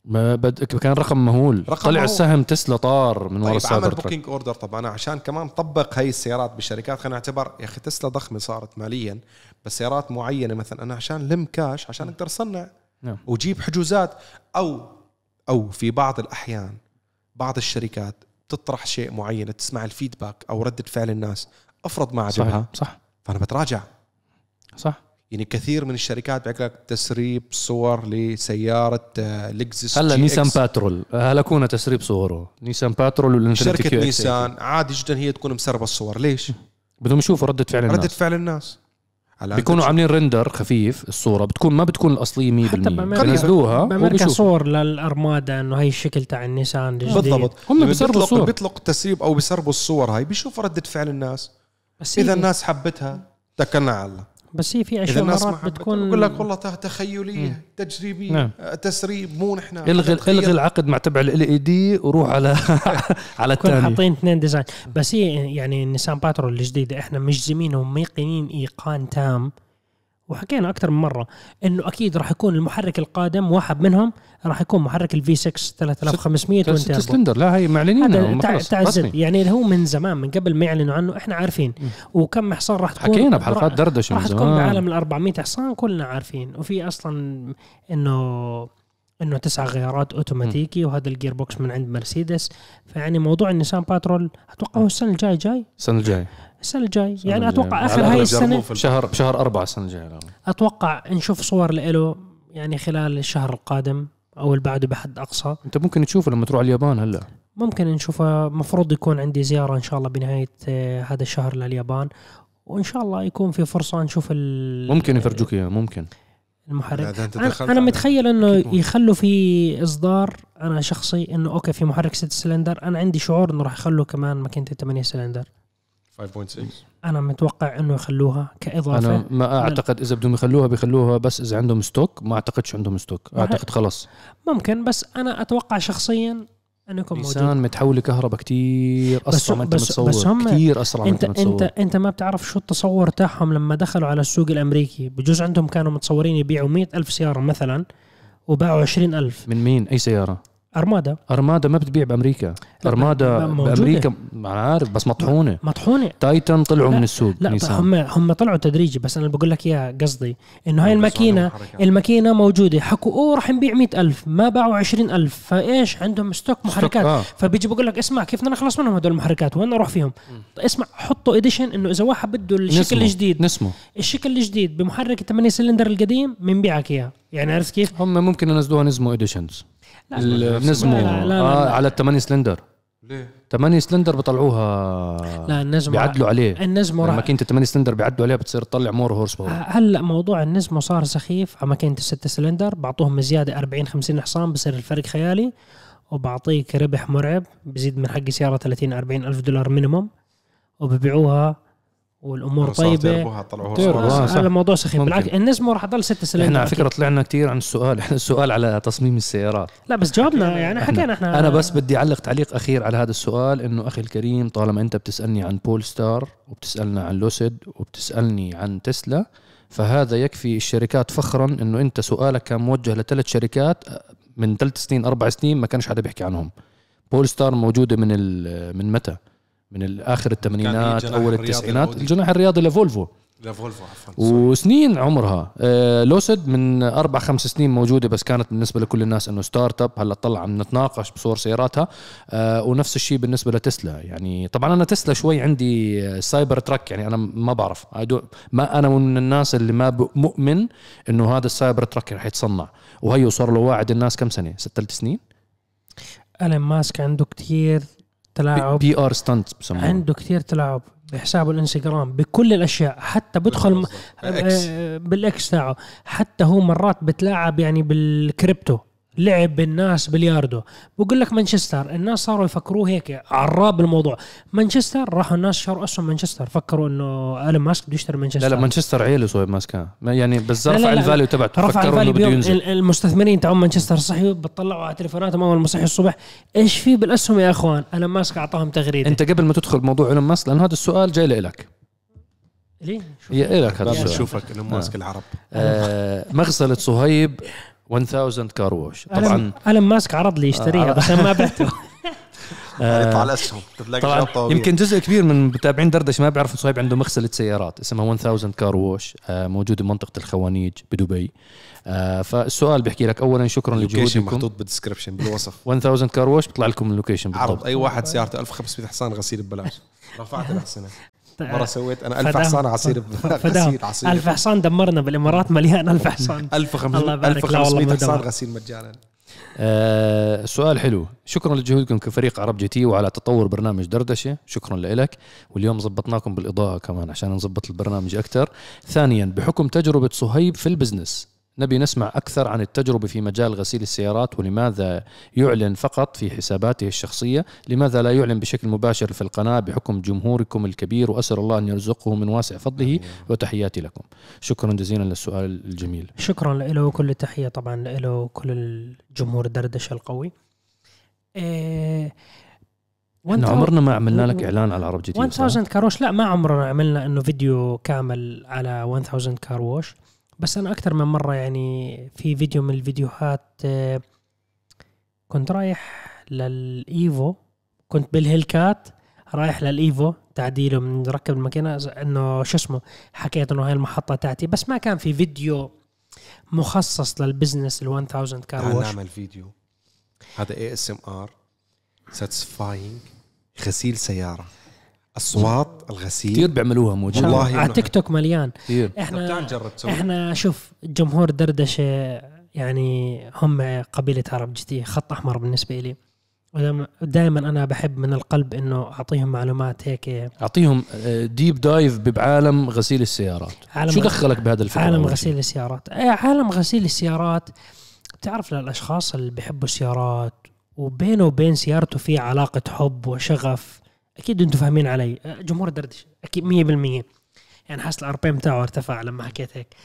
ما بد... كان رقم مهول. رقم طلع مهول. السهم تسلا طار من ورا طيب عمل بوكينج order طب أنا عشان كمان طبق هاي السيارات بالشركات. خلينا نعتبر يا أخي تسلا ضخمة صارت ماليا بس سيارات معينة مثلا أنا عشان لم كاش عشان أقدر أصنع نعم. وجيب حجوزات أو أو في بعض الأحيان بعض الشركات تطرح شيء معين تسمع ال feedback أو ردة فعل الناس أفرض ما عجبها صح, صح. فأنا بتراجع. صح. يعني كثير من الشركات لك تسريب صور لسيارة آه، لكزس هلا نيسان باترول. هلا كون تسريب صوره. نيسان باترول شركة نيسان عادي جدا هي تكون مسربة الصور. ليش؟ بدهم يشوفوا ردة فعل الناس. رده فعل الناس. بيكونوا عاملين render خفيف الصورة. بتكون ما بتكون الأصلية 100% بينزلوها بأمريكا صور للارمادا إنه هي الشكل تاع النيسان الجديد. بالضبط. هم بيسربوا الصور. بيطلق التسريب أو بيسربوا الصور هاي. بيشوفوا ردة فعل الناس. بس إذا الناس حبتها توكلنا على الله. بس هي في اشياء مرات بتكون بقول لك والله تخيلية مم. تجريبية نعم. آه، تسريب مو نحن الغي. إلغي العقد مع تبع ال LED وروح على على الثاني حاطين اثنين design بس هي يعني النيسان باترول الجديدة إحنا مجزمين وميقنين إيقان تام وحكينا أكثر من مرة إنه أكيد راح يكون المحرك القادم واحد منهم راح يكون محرك ال V 6 3500 twin ست تيربو سلندر. لا هي معلنين هذا. ال Z يعني هو من زمان من قبل ما يعلنوا عنه إحنا عارفين. وكم حصان راح تكون؟ حكينا بحلقات دردشة راح تكون بعالم ال 400 حصان كلنا عارفين. وفي أصلا انه إنه تسع غيارات أوتوماتيكي وهذا ال gearbox من عند مرسيدس. فيعني موضوع النيسان باترول أتوقع هو السنة الجاي جاي؟ السنة الجاية. السنة الجاي. يعني. أتوقع آخر هاي السنة شهر شهر أربعة السنة الجاية أتوقع نشوف صور له يعني خلال الشهر القادم أو اللي بعده بحد أقصى. أنت ممكن تشوفه لما تروح على اليابان هلا. ممكن نشوفها مفروض يكون عندي زيارة إن شاء الله بنهاية آه، هذا الشهر لليابان. وإن شاء الله يكون في فرصة نشوف ال- ممكن يفرجوك اياه ممكن. المحرك. أنا, أنا متخيل إنه. يخلوا في إصدار أنا شخصي إنه أوكي في محرك 6 سلندر. أنا عندي شعور إنه راح يخلوا كمان ماكينة 8 سلندر. 5.6 أنا متوقع إنه يخلوها كإضافة أنا ما أعتقد إذا بدهم يخلوها بيخلوها بس إذا عندهم stock ما أعتقدش عندهم stock أعتقد خلص ممكن بس أنا أتوقع شخصيا إنه يكون موجود. نيسان متحوله كهرباء كتير أسرع ما أنت بس- متصور. بس هم- كتير أسرع ما انت أنت متصور. انت أنت ما بتعرف شو التصور تاعهم لما دخلوا على السوق الأمريكي. بجوز عندهم كانوا متصورين يبيعوا مئة ألف سيارة مثلا وباعوا عشرين ألف. من مين؟ أي سيارة؟ ارمادا ارمادا ما بتبيع بأمريكا. ارمادا موجودة. بأمريكا ما عارف بس مطحونة. مطحونة. تايتن طلعوا لا، من السوق لا نيسان. هم هم طلعوا تدريجي بس أنا بقول لك إياها قصدي إنه هاي الماكينه. الماكينة موجودة. حكوا أوه راح نبيع مئة ألف ما باعوا عشرين ألف. فإيش؟ عندهم stock محركات. آه. فبيجي بقول لك اسمع كيف بدنا نخلص منهم هدول المحركات؟ وين أروح فيهم؟ اسمع حطوا edition إنه إذا واحد بده الشكل نسمه. الجديد نسمه. الشكل الجديد بمحرك 8 سلندر القديم بنبيعك اياه يعني عرفت كيف؟ هم ممكن ينزلوها نزمو editions لا نزمو لا، لا، لا، لا. آه على الثمانية سلندر. ليه؟ 8 سلندر بيطلعوها لا النزمو بيعدلوا عليه. النزمو راح ماكينه 8 سلندر بيعدلوا عليها بتصير تطلع more horsepower هلا موضوع النزمو صار سخيف. على ماكينه الستة سلندر بعطوهم زيادة 40 50 حصان بصير الفرق خيالي وبعطيك ربح مرعب بزيد من حق سيارة 30 40 ألف دولار minimum وببيعوها والأمور طيبة طلعوها آه، صح. هذا موضوع سخيف. بالعكس النزمو راح يضل 6 سلندر إحنا على. فكرة طلعنا كثير عن السؤال إحنا السؤال على تصميم السيارات لا بس جاوبنا يعني حكينا إحنا أنا بس بدي أعلق تعليق أخير على هذا السؤال إنه أخي الكريم طالما أنت بتسألني عن بول ستار وبتسألنا عن لوسيد وبتسألني عن تسلا فهذا يكفي الشركات فخرا إنه أنت سؤالك كان موجه لثلاث شركات من ثلاث سنين أربع سنين ما كانش حدا بيحكي عنهم بول ستار موجودة من ال- من متى؟ من الآخر الثمانينات أول التسعينات. الجناح الرياضي لفولفو. لا فولفو عفوا وسنين عمرها. آه، لوسد من أربع خمس سنين موجودة بس كانت بالنسبة لكل الناس إنه startup هلأ طلع عم نتناقش بصور سياراتها. آه، ونفس الشيء بالنسبة لتسلا. يعني طبعا أنا تسلا شوي عندي آه، سايبر تراك يعني أنا ما بعرف. ما أنا من الناس اللي ما مؤمن إنه هذا السايبر تراك رح يتصنع. وهي صار له واعد الناس كم سنة؟ ست ثلاث سنين؟ الين ماسك عنده كتير تلاعب. P R stunt بسموها. عنده كتير تلاعب. بحسابه الانستغرام بكل الأشياء. حتى بدخل م-. آه، بالإكس تاعه. حتى هو مرات بتلاعب يعني بالكريبتو. لعب بالناس بلياردو. بقول لك مانشستر الناس صاروا يفكروه هيك عراب الموضوع. مانشستر راحوا الناس شروا اسهم مانشستر فكروا إنه ايلون ماسك بده يشتري مانشستر. لا لا مانشستر عيله صهيب ماسكها ما يعني بس لا، لا، رفع. ال value تبعته فكروا إنه بده ينزل. ال- المستثمرين تاعون مانشستر صحيوا بتطلعوا على تليفوناتهم اول ما صحي الصبح. إيش في بالأسهم يا إخوان؟ ايلون ماسك أعطاهم تغريدة. أنت قبل ما تدخل موضوع ايلون ماسك لأن هذا السؤال جاي لك ليه؟ هي لك هذا نشوفك انه ماسك العرب. آه مغسلة صهيب 1000 Car Wash طبعا طبعا ايلون ماسك عرض لي يشتريها آه. بس أنا ما بعته. يطلع الاسهم طبعا. يمكن جزء كبير من متابعين دردشة ما بيعرف صهيب عنده مغسلة سيارات اسمها 1000 Car Wash موجودة بمنطقه الخوانيج بدبي. آه فالسؤال بيحكي لك اولا شكرا ال location لجهودكم. محطوط بال description بالوصف 1000 Car Wash بيطلع لكم ال location عرض بالضبط أي واحد سيارته 1500 حصان غسيل ببلاش. رفعت الحسنه مرة سويت أنا 1000 فداهم. حصان عصير غسيل عصير ألف حصان دمرنا بالإمارات مليان ألف حصان. 1500 الله يبارك. لا والله 1500 ما حصان. غسيل مجانا. آه سؤال حلو. شكرا لجهودكم كفريق عرب جي تي وعلى تطور برنامج دردشة. شكرا لك واليوم زبطناكم بالإضاءة كمان عشان نظبط البرنامج أكثر ثانيا بحكم تجربة صهيب في ال business نبي نسمع أكثر عن التجربة في مجال غسيل السيارات ولماذا يعلن فقط في حساباته الشخصية لماذا لا يعلن بشكل مباشر في القناة بحكم جمهوركم الكبير وأسأل الله أن يرزقه من واسع فضله وتحياتي لكم. شكرا جزيلا للسؤال الجميل. شكرا له وكل التحية طبعا له وكل الجمهور دردشه القوي. إيه إحنا عمرنا ما عملنا لك إعلان على عرب جي تي 1000 Car Wash؟ لا ما عمرنا عملنا إنه فيديو كامل على 1000 Car Wash. بس أنا أكثر من مرة يعني في فيديو من الفيديوهات آه، كنت رايح للإيفو كنت بالهيلكات رايح للإيفو تعديله من ركب الماكينة إنه شو اسمه حكيت إنه هاي المحطة تاعتي بس ما كان في فيديو مخصص لل business ال 1000 Car Wash نعمل فيديو؟ هذا ASMR satisfying غسيل سيارة. اصوات الغسيل. كثير بيعملوها موجود والله على إنه- تيك توك مليان. كثير إحنا نجرب إحنا شوف جمهور دردشة يعني هم قبيلة عرب GT خط أحمر بالنسبة لي ودائما أنا بحب من القلب إنه أعطيهم معلومات هيك. أعطيهم deep dive بعالم غسيل السيارات. عالم شو دخلك بهذا الفكرة عالم غسيل؟ السيارات. إيه عالم غسيل السيارات. بتعرف للاشخاص اللي بيحبوا السيارات وبينه وبين سيارته في علاقة حب وشغف. أكيد أنتم فاهمين علي. أه، جمهور دردشه أكيد 100% يعني حاسس ال RPM تاعه ارتفع لما حكيت هيك.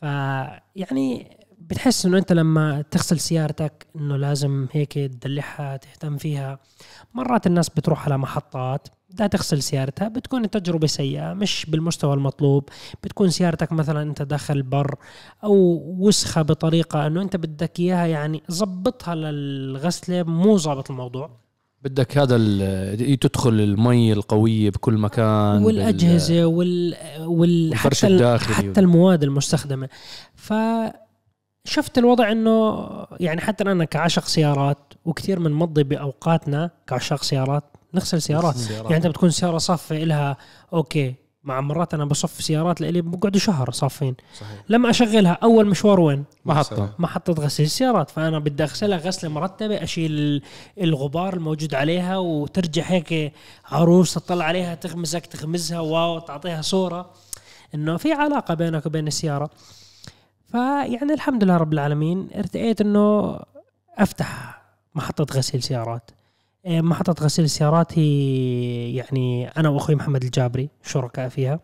فيعني بتحس إنه أنت لما تغسل سيارتك إنه لازم هيك تدلعها تهتم فيها. مرات الناس بتروح على محطات بدها تغسل سيارتها بتكون التجربة سيئة مش بالمستوى المطلوب. بتكون سيارتك مثلا أنت داخل بر أو وسخة بطريقة إنه أنت بدك إياها يعني زبطها للغسلة مو ظابط الموضوع. بدك هذا تدخل المي القوية بكل مكان والأجهزة وال, وال والفرش حتى ال- الداخلي. حتى المواد المستخدمة ف شفت الوضع إنه يعني حتى أنا كعشق سيارات وكثير من مضي بأوقاتنا كعشاق سيارات نغسل سيارات السيارات. يعني أنت بتكون سيارة صافه لها okay مع مرات أنا بصف سيارات لإلي بقعدوا شهر صافين. صحيح. لما أشغلها أول مشوار وين؟ محطه محطة غسيل السيارات. فأنا بدي أغسلها غسلة مرتبة أشيل الغبار الموجود عليها وترجع هيك عروس تطلع عليها تغمزك تغمزها wow تعطيها صورة إنه في علاقة بينك وبين السيارة. فيعني الحمد لله رب العالمين إرتئيت إنه أفتح محطة غسيل سيارات. محطة غسيل السيارات هي يعني أنا وأخوي محمد الجابري شركاء فيها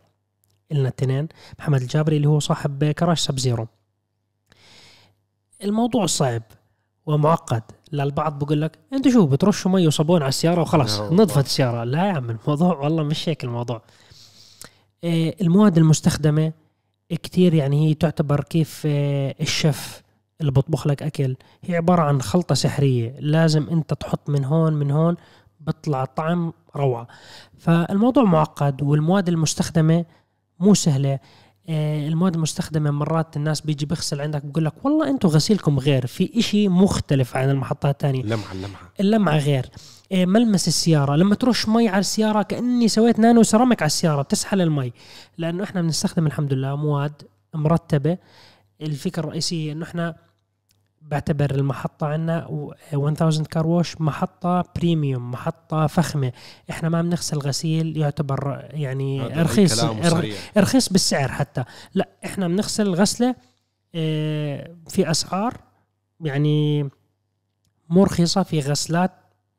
إلنا الاثنين محمد الجابري اللي هو صاحب Crash Sub Zero. الموضوع صعب ومعقد للبعض بقول لك أنتوا شو بترشوا مي وصابون على السيارة وخلاص. نظفت السيارة. لا يا عم الموضوع والله مش هيك الموضوع. إيه، المواد المستخدمة كتير يعني هي تعتبر كيف آه، الشيف اللي بطبخ لك أكل هي عبارة عن خلطة سحرية لازم أنت تحط من هون من هون بيطلع الطعم روعة. فالموضوع معقد والمواد المستخدمة مو سهلة. آه، المواد المستخدمة مرات الناس بيجي بيغسل عندك بقول لك والله أنتم غسيلكم غير في إشي مختلف عن المحطات الثانية اللمعة اللمعة. اللمعة غير. آه، ملمس السيارة لما ترش مي على السيارة كأني سويت nano ceramic على السيارة بتسحل المي. لأنه إحنا بنستخدم الحمد لله مواد مرتبة. الفكرة الرئيسية إنه إحنا بعتبر المحطة عنا و- 1000 Car Wash محطة premium محطة فخمة إحنا ما بنغسل غسيل يعتبر يعني هذا رخيص. رخيص بالسعر حتى لا إحنا بنغسل الغسله آه، في أسعار يعني مو رخيصة في غسلات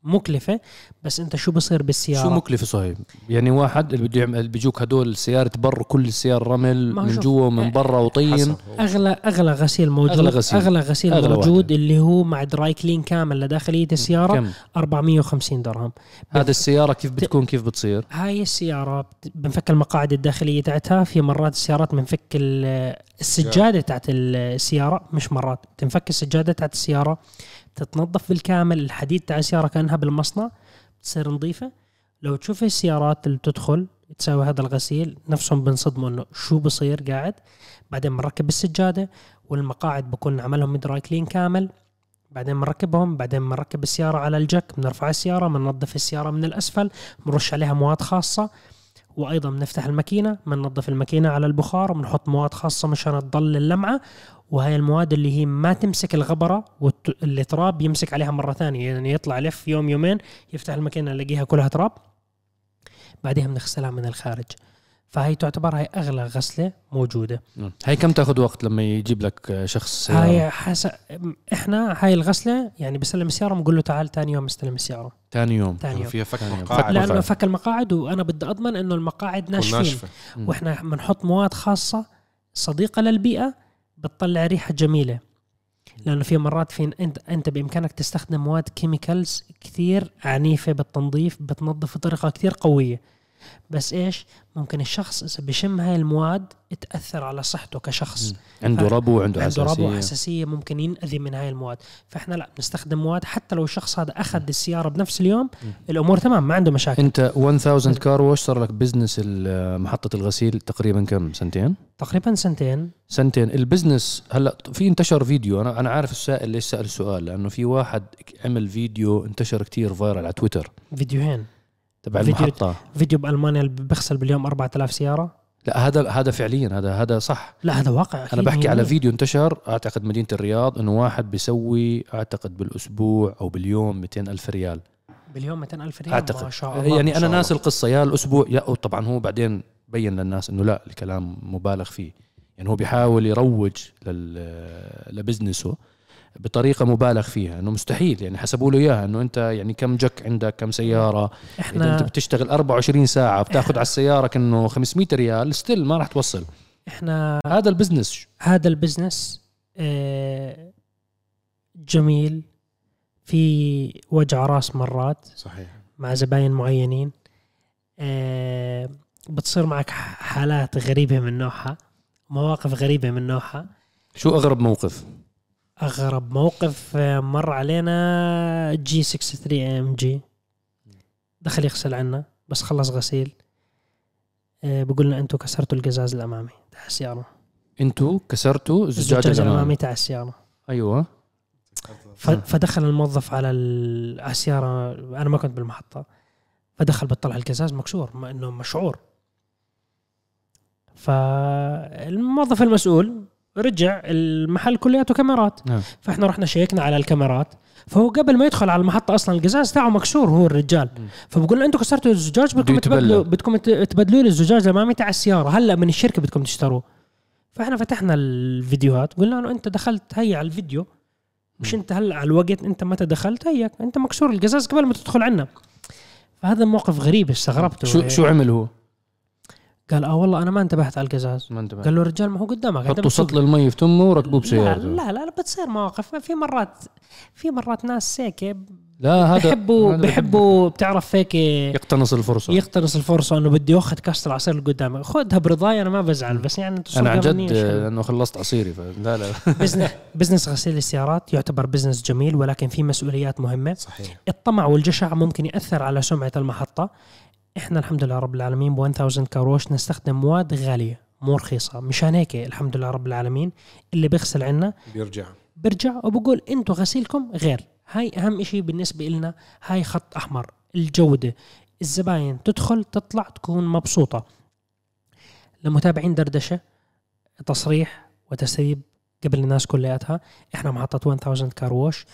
مكلفة بس انت شو بصير بالسيارة؟ شو مكلف صهيب؟ يعني واحد اللي بده يعمل بيجوك هدول سيارة بر كل السياره رمل من جوا ومن برا وطين. اغلى أغلى غسيل موجود أغلى غسيل. أغلى غسيل أغلى موجود واحد. اللي هو مع دراي كلين كامل لداخلية السيارة كم؟ 450 درهم. هذا السيارة كيف بتكون؟ كيف بتصير؟ هاي السيارة بت- بنفك المقاعد الداخلية تاعتها في مرات السيارات بنفك ال- السجادة تاعت السيارة مش مرات تنفك السجادة تاعت السيارة. تتنظف بالكامل الحديد تاع السيارة كأنها بالمصنع تصير نظيفة. لو تشوف السيارات اللي بتدخل تساوي هذا الغسيل نفسهم بنصدموا إنه شو بصير قاعد. بعدين بنركب السجادة والمقاعد بكون عملهم دراي كلين كامل. بعدين بنركبهم بعدين بنركب السيارة على الجك بنرفع السيارة بننظف السيارة من الأسفل بنرش عليها مواد خاصة. وأيضا بنفتح الماكينة بننظف الماكينة على البخار وبنحط مواد خاصة مشان تضل اللمعة. وهي المواد اللي هي ما تمسك الغبرة والتراب يمسك عليها مرة ثانية يعني يطلع لف يوم يومين يفتح الماكينة يلاقيها كلها تراب بعدين بنغسلها من الخارج فهي تعتبر هي أغلى غسلة موجودة مم. هي كم تاخذ وقت لما يجيب لك شخص سيارة؟ هاي حسب إحنا هاي الغسلة يعني بسلم السيارة بنقول له تعال ثاني يوم استلم السيارة ثاني يوم ثاني يوم فيها فك ثاني يوم. مقاعد فك لأنه. فك المقاعد وأنا بدي أضمن إنه المقاعد ناشفين ناشفة مم. وإحنا بنحط مواد خاصة صديقة للبيئة بتطلع ريحة جميلة. لأنه في مرات في أنت أنت بإمكانك تستخدم مواد كيميكالز كثير عنيفة بالتنظيف بتنظف بطريقة كثير قوية. بس إيش؟ ممكن الشخص إذا بشم هاي المواد تأثر على صحته كشخص. مم. عنده ربو وعنده عنده ربو حساسية. ممكن ينأذي من هاي المواد. فإحنا لا بنستخدم مواد حتى لو الشخص هذا أخذ السيارة بنفس اليوم الأمور تمام ما عنده مشاكل. أنت 1000 Car Wash صار لك business محطة الغسيل تقريبا كم؟ سنتين؟ تقريبا سنتين. سنتين. ال business هلأ في انتشر فيديو. أنا أنا عارف السائل ليش سأل السؤال لأنه في واحد عمل فيديو انتشر كتير viral على تويتر فيديوهين. تبع فيديو- المحطة. فيديو بألمانيا اللي بيغسل باليوم 4000 سيارة؟ لا هذا هذا فعليا هذا هذا صح. لا هذا واقع أنا بحكي على فيديو انتشر أعتقد مدينة الرياض إنه واحد بيسوي أعتقد بالأسبوع أو باليوم 200 ألف ريال. باليوم 200 ألف ريال؟ أعتقد. ما شاء الله يعني أنا ناس. القصة يا الأسبوع يا طبعا هو بعدين بين للناس إنه لا الكلام مبالغ فيه. يعني هو بيحاول يروج ل business ه. بطريقة مبالغ فيها إنه مستحيل يعني حسبوا له إياها إنه أنت يعني كم jack عندك كم سيارة. إذا أنت إحنا بتشتغل 24 ساعة بتاخذ على السيارة كأنه 500 ريال still ما راح توصل. إحنا هذا ال business. هذا ال business آه، جميل. في وجع رأس مرات صحيح. مع زباين معينين. آه، بتصير معك حالات غريبة من نوعها مواقف غريبة من نوعها. شو أغرب موقف؟ أغرب موقف آه، مر علينا جي 63 ام جي دخل يغسل عنا بس خلص غسيل. آه، بقول لنا أنتم كسرتوا القزاز الأمامي تاع السياره أنتوا كسرتوا الزجاج الأمامي. تاع السياره أيوه. فدخل الموظف على على السياره أنا ما كنت بالمحطة. فدخل بطلع القزاز مكسور ما إنه مشعور. فالموظف المسؤول رجع المحل كلياته كاميرات نعم. فإحنا رحنا شيكنا على الكاميرات فهو قبل ما يدخل على المحطة أصلا القزاز تاعه مكسور هو الرجال. فبقول له أنتم كسرتوا الزجاج بدكم. تبدلوا بدكم تبدلوا لي الزجاج الامامي تاع السيارة هلأ من الشركة بدكم تشتروه فإحنا فتحنا الفيديوهات قلنا له أنت دخلت هيا على الفيديو مش. أنت هلأ على الوقت أنت متى دخلت هيك أنت مكسور القزاز قبل ما تدخل عنا فهذا موقف غريب استغربته شو شو عمل هو؟ قال آه والله أنا ما انتبهت على القزاز. ما انتبه قال له رجال ما هو قدامك. حطوا. سطل المي في تمه وركبوه بسيارته. لا لا, لا بتصير مواقف. في مرات في مرات ناس هيك لا هذا بحبوا بحبوا بتعرف هيك يقتنص الفرصة. يقتنص الفرصة إنه بدي اخذ كاس العصير اللي قدامي خذها برضاي أنا ما بزعل بس يعني انت أنا عن جد. لأنه خلصت عصيري لا لا. business business غسيل السيارات يعتبر business جميل ولكن في مسؤوليات مهمة. صحيح. الطمع والجشع ممكن يأثر على سمعة المحطة. إحنا الحمد لله رب العالمين ب 1000 Car Wash نستخدم مواد غالية مو رخيصة. مشان هيك الحمد لله رب العالمين اللي بيغسل عنا بيرجع. برجع وبقول أنتم غسيلكم غير. هاي أهم شيء بالنسبة لنا هاي خط أحمر الجودة. الزباين تدخل تطلع تكون مبسوطة. لمتابعين دردشة تصريح وتسريب قبل الناس كلياتها. إحنا محطة 1000 كاروش.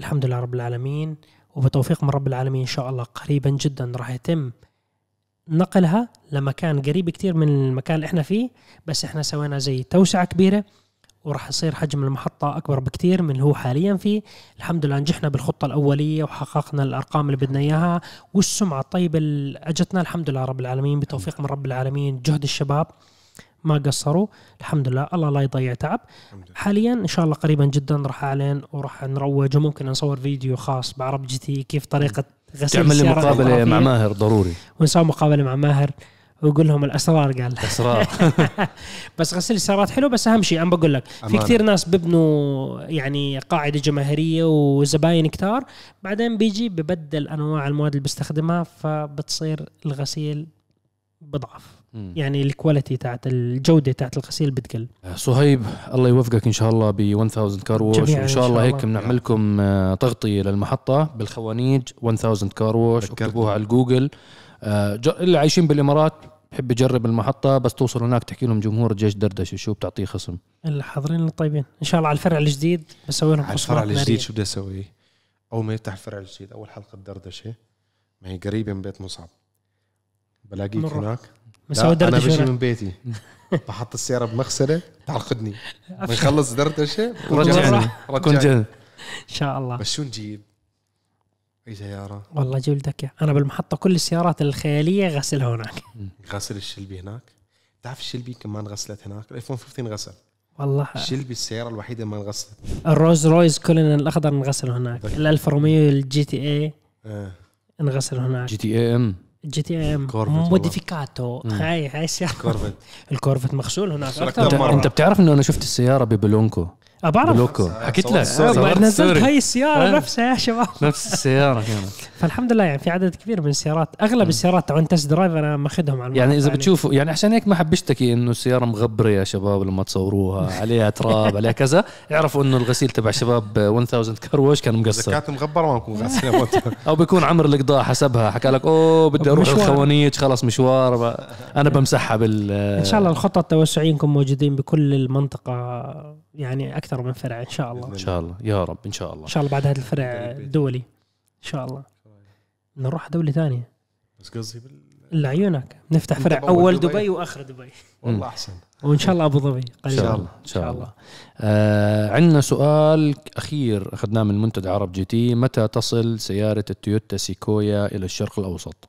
الحمد لله رب العالمين وبتوفيق من رب العالمين إن شاء الله قريبا جدا راح يتم نقلها لمكان قريب كتير من المكان اللي إحنا فيه بس إحنا سوينا زي توسعة كبيرة وراح يصير حجم المحطة أكبر بكتير من اللي هو حاليا فيه. الحمد لله نجحنا بالخطة الأولية وحققنا الأرقام اللي بدنا إياها والسمعة الطيبة اللي أجتنا الحمد لله رب العالمين بتوفيق من رب العالمين جهد الشباب ما قصروا. الحمد لله الله لا يضيع تعب. حاليا إن شاء الله قريبا جدا راح أعلن وراح نروج وممكن نصور فيديو خاص بعرب GT كيف طريقة غسيل تعمل لي مقابلة مع. ماهر ضروري ونسوي مقابلة مع ماهر ويقول لهم الأسرار قال اسرار بس غسيل السيارات حلو بس أهم شيء عم بقول لك في. كثير ناس ببنوا يعني قاعدة جماهيرية وزباين كتار بعدين بيجي ببدل أنواع المواد اللي بيستخدمها فبتصير الغسيل بضعف مم. يعني ال quality تاعت الجودة تاعت الغسيل بتقل صهيب الله يوفقك إن شاء الله ب 1000 Car Wash وإن شاء الله هيك. بنعمل لكم آه، تغطية للمحطة بالخوانيج 1000 Car Wash. اكتبوها على جوجل آه، اللي عايشين بالإمارات بحب يجرب المحطة بس توصل هناك تحكي لهم جمهور جيش دردشة شو بتعطيه خصم الحاضرين الطيبين إن شاء الله على الفرع الجديد بسوي لهم على الفرع الجديد. شو بدي أسوي؟ أول ما يفتح الفرع الجديد أول حلقة دردشه ما هي قريبة من بيت مصعب بلاقيك. هناك مسوي لا، أنا دردشه بجي من بيتي. بحط السيارة بمغسلة تعرقدني بنخلص دردشه رجعني رجعني. إن شاء الله. بس شو نجيب؟ أي سيارة؟ والله جيب لك إياه. أنا بالمحطة كل السيارات الخيالية غسلها هناك. غسل الشلبي هناك. بتعرف الشلبي كمان غسلت هناك؟ الإيفون 15 غسل. والله. الشلبي السيارة الوحيدة ما انغسلت. الروز رويز كلنا الأخضر انغسل هناك. ال 1400 الجي تي اي آه. انغسل هناك. جي تي اي إم. الجي تي إم. موديفيكاتو. هاي هاي السيارة. كورفت الكورفت مغسول هناك. مرة. أنت بتعرف إنه أنا شفت السيارة ببلونكو؟ بعرف بلوكو. حكيت لك نزلت. هاي السيارة آه. نفسها يا شباب. نفس السيارة كانت. فالحمد لله يعني في عدد كبير من السيارات أغلب السيارات تبعون تست درايف أنا ماخذهم على يعني إذا المحطة بتشوفوا يعني عشان هيك ما حب اشتكي إنه السيارة مغبرة يا شباب لما تصوروها عليها تراب عليها كذا. اعرفوا إنه الغسيل تبع شباب 1000 كروش كان إذا مقصر كانت مغبرة ما بكون غاسلها أو بيكون عمر القضاء حسبها حكى لك أوه بدي أروح مشوار. الخوانيج خلص مشوار. أنا بمسحها بال إن شاء الله الخطه التوسعيه نكون موجودين بكل المنطقة. يعني أكثر من فرع إن شاء الله. إن شاء الله. يا رب إن شاء الله. إن شاء الله بعد هذا الفرع الدولي. إن شاء الله. نروح دوله ثانية بس قصدي بال... إلا عيونك. نفتح فرع أول دبي. دبي وآخر دبي. والله أحسن. وإن شاء الله أبو ظبي إن شاء الله إن شاء الله. آه عندنا سؤال أخير أخذناه من منتدى عرب جي تي. متى تصل سيارة التويوتا سيكويا إلى الشرق الأوسط؟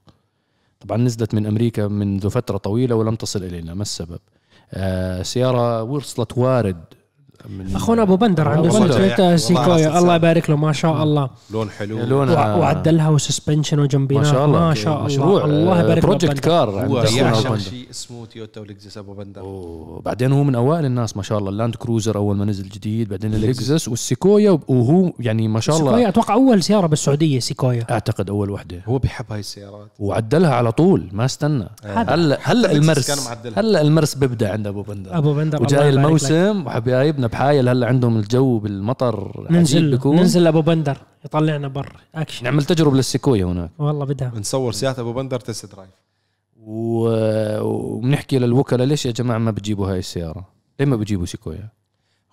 طبعا نزلت من أمريكا منذ فترة طويلة ولم تصل إلينا. ما السبب؟ آه سيارة وصلت وارد أخونا أبو بندر عنده والله سيكويا الله يبارك له ما شاء الله. لون حلو. وع- وعدلها و suspension ما وجنبينات شاء الله. ما شاء الله. مشروع. الله يبارك له project. car هو يعشق. شيء اسمه تويوتا ولكزس أبو بندر. وبعدين هو من أوائل الناس ما شاء الله. اللاند كروزر أول ما نزل جديد بعدين اللكزس والسيكويا وهو يعني ما شاء الله. سيكويا أتوقع أول سيارة بالسعودية سيكويا. أعتقد أول وحدة. هو بيحب هاي السيارات. وعدلها على طول ما استنى. هلا هلا المرس. هلا المرس بيبدأ عند أبو بندر. أبو بندر الله وجاي. الموسم وحبايبنا بحايل هلا عندهم الجو بالمطر ننزل بيكون؟ ننزل أبو بندر يطلعنا بر اكشن نعمل تجربة للسيكويا هناك. والله بدها. بنصور سيارة أبو بندر test drive و... وبنحكي للوكلاء ليش يا جماعة ما بتجيبوا هاي السيارة؟ ليه ما بتجيبوا سيكويا؟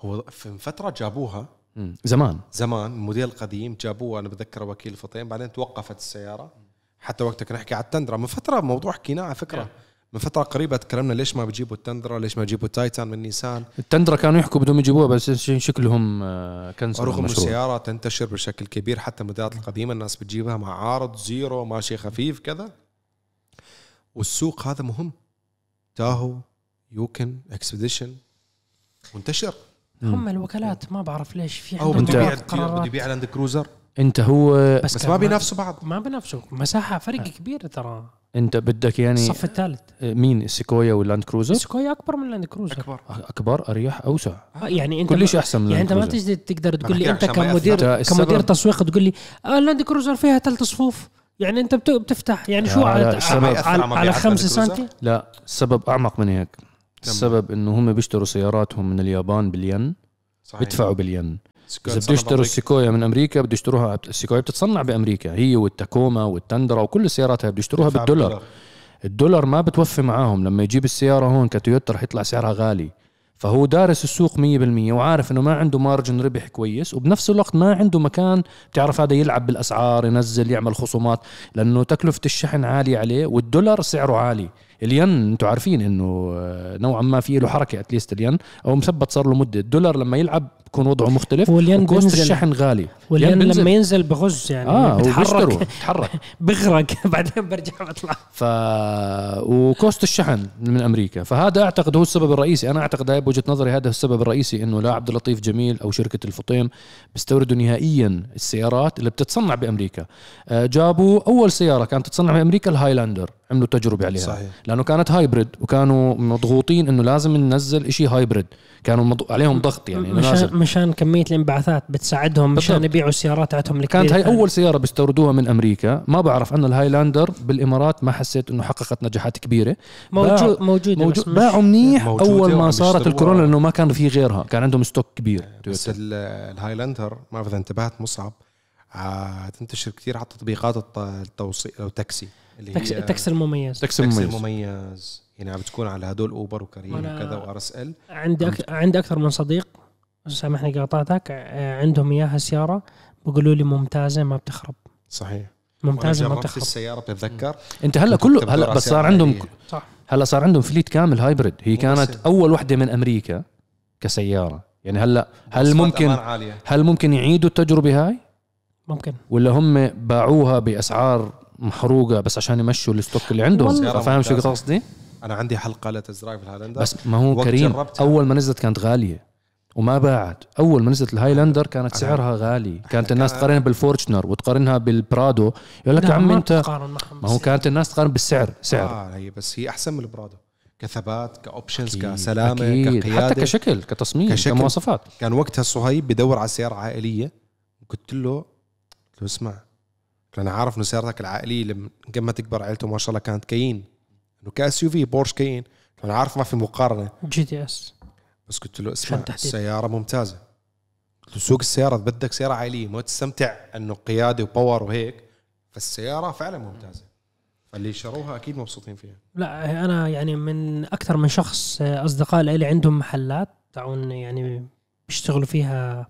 هو في فترة جابوها. مم. زمان. زمان الموديل القديم جابوه أنا بتذكر وكيل فطيم بعدين توقفت السيارة. حتى وقتها كنا نحكي على التندرا من فترة موضوع حكيناه على فكرة من فترة قريبة تكلمنا ليش ما بيجيبوا التندرا ليش ما بيجيبوا التايتان من نيسان؟ التندرا كانوا يحكوا بدهم يجيبوها بس شكلهم آه، كنسلوا رغم السيارة تنتشر بشكل كبير حتى الموديلات القديمة الناس بتجيبها مع عارض zero ماشي خفيف كذا. والسوق هذا مهم. تاهو يوكن إكسبيديشن منتشر. هم الوكالات ما بعرف ليش في عندهم بده يبيع لاند كروزر أنت هو بس كان ما بينافسوا بعض. ما بنفسه. مساحة فرق كبير ترى. انت بدك يعني الصف الثالث. مين؟ السيكويا واللاند كروزر؟ سكويا أكبر من لاند كروزر. أكبر. أكبر أريح أوسع. آه، يعني أنت كل ما- شيء أحسن من يعني أنت ما اللاند. تجي تقدر تقول لي أنت كمدير كمدير تسويق تقول لي آه اللاند كروزر فيها ثلاث صفوف. يعني أنت بت- بتفتح يعني شو على على, على, على على مبيعات 5 لاند كروزر؟ سم لا السبب أعمق من هيك. السبب إنه هم بيشتروا سياراتهم من اليابان بالين صحيح. بيدفعوا بالين. إذا بده يشتروا. السيكويا من أمريكا بده يشتروها السيكويا بتتصنع بأمريكا. هي والتاكوما والتندرا وكل السيارات هاي بده يشتروها بالدولار. الدولار ما بتوفي معاهم. لما يجيب السيارة هون كتويوتا رح يطلع سعرها غالي. فهو دارس السوق 100% وعارف إنه ما عنده مارجن ربح كويس وبنفس الوقت ما عنده مكان بتعرف هذا يلعب بالأسعار ينزل يعمل خصومات لأنه تكلفة الشحن عالية عليه والدولار سعره عالي. الين أنتم عارفين انه آه، نوعا ما في له حركة اتليست الين أو مثبت صار له مدة. الدولار لما يلعب بكون وضعه مختلف والين بينزل. الشحن غالي. والين بينزل. لما ينزل بغز يعني آه بتحرك. بتحرك. بغرق. بعدين برجع بطلع. ف و cost الشحن من أمريكا. فهذا أعتقد هو السبب الرئيسي. أنا أعتقد هاي بوجهة نظري هذا السبب الرئيسي إنه لا عبد اللطيف جميل أو شركة الفطيم بيستوردوا نهائيا السيارات اللي بتتصنع بأمريكا. آه، جابوا أول سيارة كانت تتصنع بأمريكا الهايلاندر. عملوا تجربة عليها. صحيح. لأنه كانت hybrid وكانوا مضغوطين إنه لازم ننزل إشي hybrid كانوا مض... عليهم ضغط يعني إنه لازم. مشان مشان كمية الانبعاثات بتساعدهم مشان. يبيعوا السيارات تاعتهم كانت هاي. أول سيارة بيستوردوها من أمريكا. ما بعرف أنا الهايلاندر بالإمارات ما حسيت إنه حققت نجاحات كبيرة. موجود موجود موجود باعوا منيح أول ما صارت. الكورونا لأنه ما كان في غيرها. كان عندهم stock كبير. بس ال- الهايلاندر ما بعرف إذا انتبهت مصعب آه، تنتشر كثير على تطبيقات الت- التوصيل أو تاكسي اللي تاكسي, هي تاكسي المميز. تاكسي تاكسي مميز المميز. يعني عم بتكون على هدول أوبر وكريم وكذا وآر إس إل. عندي أك... عندي أكثر من صديق سامحني قاطعتك آه، عندهم إياها سيارة بيقولوا لي ممتازة ما بتخرب. صحيح. ممتازة ما بتخرب. السيارة بتتذكر أنت هلأ كله هلأ بس صار عندهم. صح هلأ صار عندهم fleet كامل hybrid هي كانت بس- أول وحدة من أمريكا كسيارة. يعني هلأ هل ممكن. هل ممكن يعيدوا التجربة هاي؟ ممكن. ولا هم باعوها بأسعار محروقة بس عشان يمشوا ال stock اللي عندهم. فاهم شو. قصدي؟ أنا عندي حلقة Let's Drive الهايلاندر. بس ما هو كريم جربتها. أول ما نزلت كانت غالية. وما باعت أول ما نزلت الهايلاندر كانت سعرها غالي. كانت الناس تقارنها بالفورتشنر وتقارنها بالبرادو. يقول لك يا لا، عم ما أنت ما هو كانت الناس تقارن بالسعر سعر. آه هي بس هي أحسن من البرادو. كثبات ك options أكيد، كسلامة أكيد. كقيادة. حتى كشكل كتصميم كشكل. كمواصفات. كان وقتها صهيب بدور على سيارة عائلية. قلت له قلت له اسمع أنا عارف إنه سيارتك العائلية لما ما تكبر عائلته ما شاء الله كانت كاين إنه ك SUV بورش كاين أنا عارف ما في مقارنة. جي تي إس. بس قلت له اسمع. السيارة ممتازة. قلت له سوق السيارة بدك سيارة عائلية. ما تستمتع إنه قيادة و power وهيك. فالسيارة فعلا ممتازة. فاللي شروها أكيد مبسوطين فيها. لا أنا يعني من أكثر من شخص أصدقاء لي عندهم محلات. تعون يعني بيشتغلوا فيها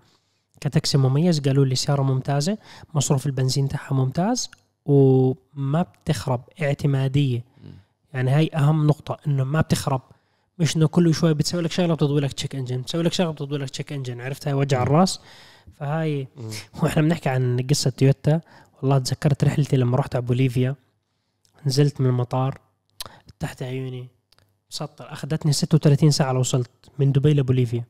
كتاكسي مميز قالوا لي سيارة ممتازة مصروف البنزين تاعها ممتاز وما بتخرب اعتمادية. يعني هاي أهم نقطة إنه ما بتخرب. مش إنه كل شوي بتسوي لك شغلة بتضوي لك check engine بتسوي لك شغلة بتضوي لك check engine عرفت؟ هاي وجع الراس. فهاي وإحنا بنحكي عن قصة تويوتا. والله تذكرت رحلتي لما رحت على بوليفيا نزلت من المطار تحت عيوني مسطر أخذتني 36 ساعة لوصلت من دبي لبوليفيا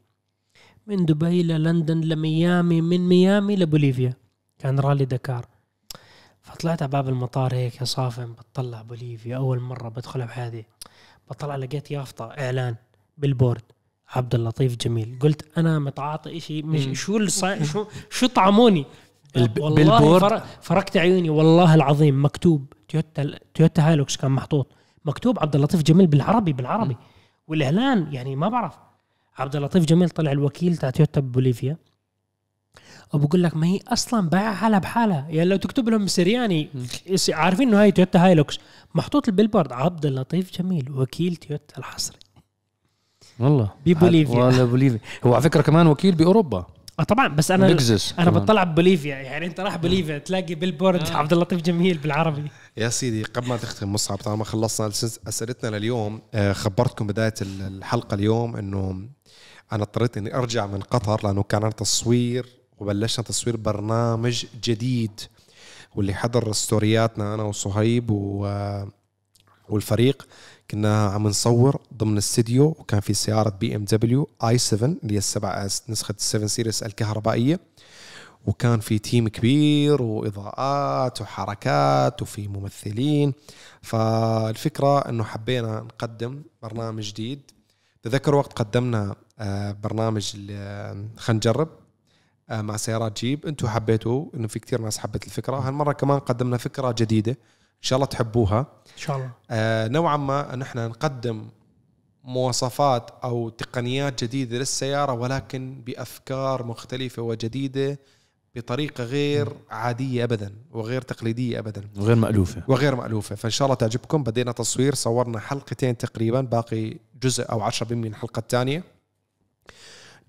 من دبي للندن لميامي من ميامي لبوليفيا كان رالي دكار. فطلعت على باب المطار هيك يا صافن بتطلع بوليفيا. أول مرة بدخلها بحياتي بطلع لقيت يافطة إعلان بال board عبد اللطيف جميل. قلت أنا متعاطي شيء. مش شو. شو شو طعموني؟ بال board؟ فر- فركت عيوني. والله العظيم مكتوب تويوتا تويوتا هايلوكس كان محطوط. مكتوب عبد اللطيف جميل بالعربي بالعربي. والإعلان يعني ما بعرف. عبد اللطيف جميل طلع الوكيل تاع تويوتا ببوليفيا وبقول لك ما هي أصلا بايعة حالها بحالها. يعني لو تكتب لهم سرياني عارفين إنه هاي تويوتا هايلوكس. محطوط ال billboard. عبد اللطيف جميل وكيل تويوتا الحصري. والله. ببوليفيا. ولا بوليفيا. هو على فكرة كمان وكيل بأوروبا. آه طبعا بس أنا لكزس أنا كمان. بطلع ببوليفيا. يعني أنت راح بوليفيا تلاقي billboard عبد اللطيف جميل بالعربي. يا سيدي قبل ما تختم مصعب طالما خلصنا أسئلتنا لليوم آه، خبرتكم بداية ال- الحلقة اليوم إنه أنا اضطريت إني أرجع من قطر لأنه كان عندنا تصوير وبلشنا تصوير برنامج جديد واللي حضر stories اتنا أنا وصهيب و والفريق. كنا عم نصور ضمن استديو وكان في سيارة بي إم دبليو آي 7 اللي هي السبعة نسخة 7 Series الكهربائية. وكان في team كبير وإضاءات وحركات وفي ممثلين. فالفكرة إنه حبينا نقدم برنامج جديد تذكر وقت قدمنا آه، برنامج ال- خلينا نجرب آه، مع سيارات جيب. أنتم حبيتوا انه في كثير ناس حبت الفكرة. هالمرة كمان قدمنا فكرة جديدة إن شاء الله تحبوها. إن شاء الله. آه، نوعا ما نحن نقدم مواصفات أو تقنيات جديدة للسيارة ولكن بأفكار مختلفة وجديدة. بطريقة غير عادية ابدا وغير تقليدية ابدا. غير مألوفة. وغير مألوفة. فإن شاء الله تعجبكم. بدينا تصوير صورنا حلقتين تقريبا باقي جزء أو 10% من الحلقة الثانية.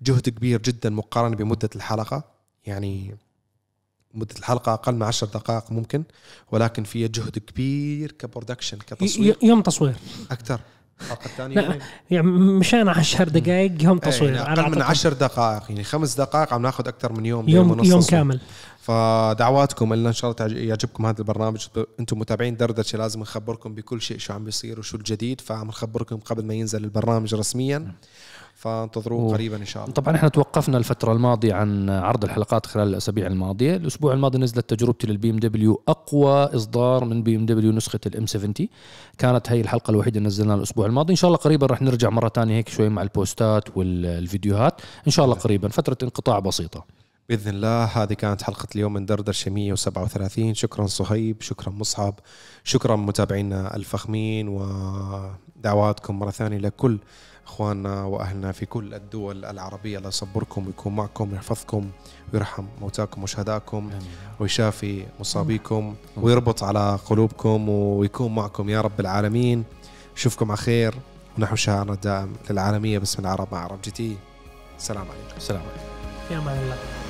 جهد كبير جدا مقارنة بمدة الحلقة. يعني مدة الحلقة أقل من 10 دقائق ممكن ولكن فيها جهد كبير كبرودكشن كتصوير. يوم تصوير. أكثر. الحلقة الثانية. لا، يعني مشان 10 دقائق يوم تصوير. يعني أنا أقل من أعتقد 10 دقائق يعني خمس دقائق عم ناخذ أكثر من يوم يوم ونص يوم تصوير. كامل. فدعواتكم لنا إن شاء الله يعجبكم هذا البرنامج. أنتم متابعين دردشة لازم نخبركم بكل شيء شو عم بيصير وشو الجديد فعم نخبركم قبل ما ينزل البرنامج رسميا. فانتظروه قريبا إن شاء الله. طبعا إحنا توقفنا الفترة الماضية عن عرض الحلقات خلال الأسابيع الماضية، الأسبوع الماضي نزلت تجربتي للبي إم دبليو أقوى إصدار من بي إم دبليو نسخة الإم 70 كانت هي الحلقة الوحيدة اللي نزلناها الأسبوع الماضي، إن شاء الله قريبا رح نرجع مرة ثانية هيك شوي مع البوستات والفيديوهات، إن شاء الله قريبا. فترة انقطاع بسيطة. بإذن الله. هذه كانت حلقة اليوم من دردشة 137 شكرا صهيب. شكرا مصعب. شكرا متابعينا الفخمين. ودعواتكم مرة ثانية لكل إخواننا وأهلنا في كل الدول العربية الله يصبركم ويكون معكم ويحفظكم ويرحم موتاكم وشهداءكم ويشافي مصابيكم ويربط على قلوبكم ويكون معكم يا رب العالمين. اشوفكم على خير. ونحو شعارنا الدائم للعالمية. باسم العرب مع عرب جي تي. السلام عليكم. السلام عليكم. في أمان الله.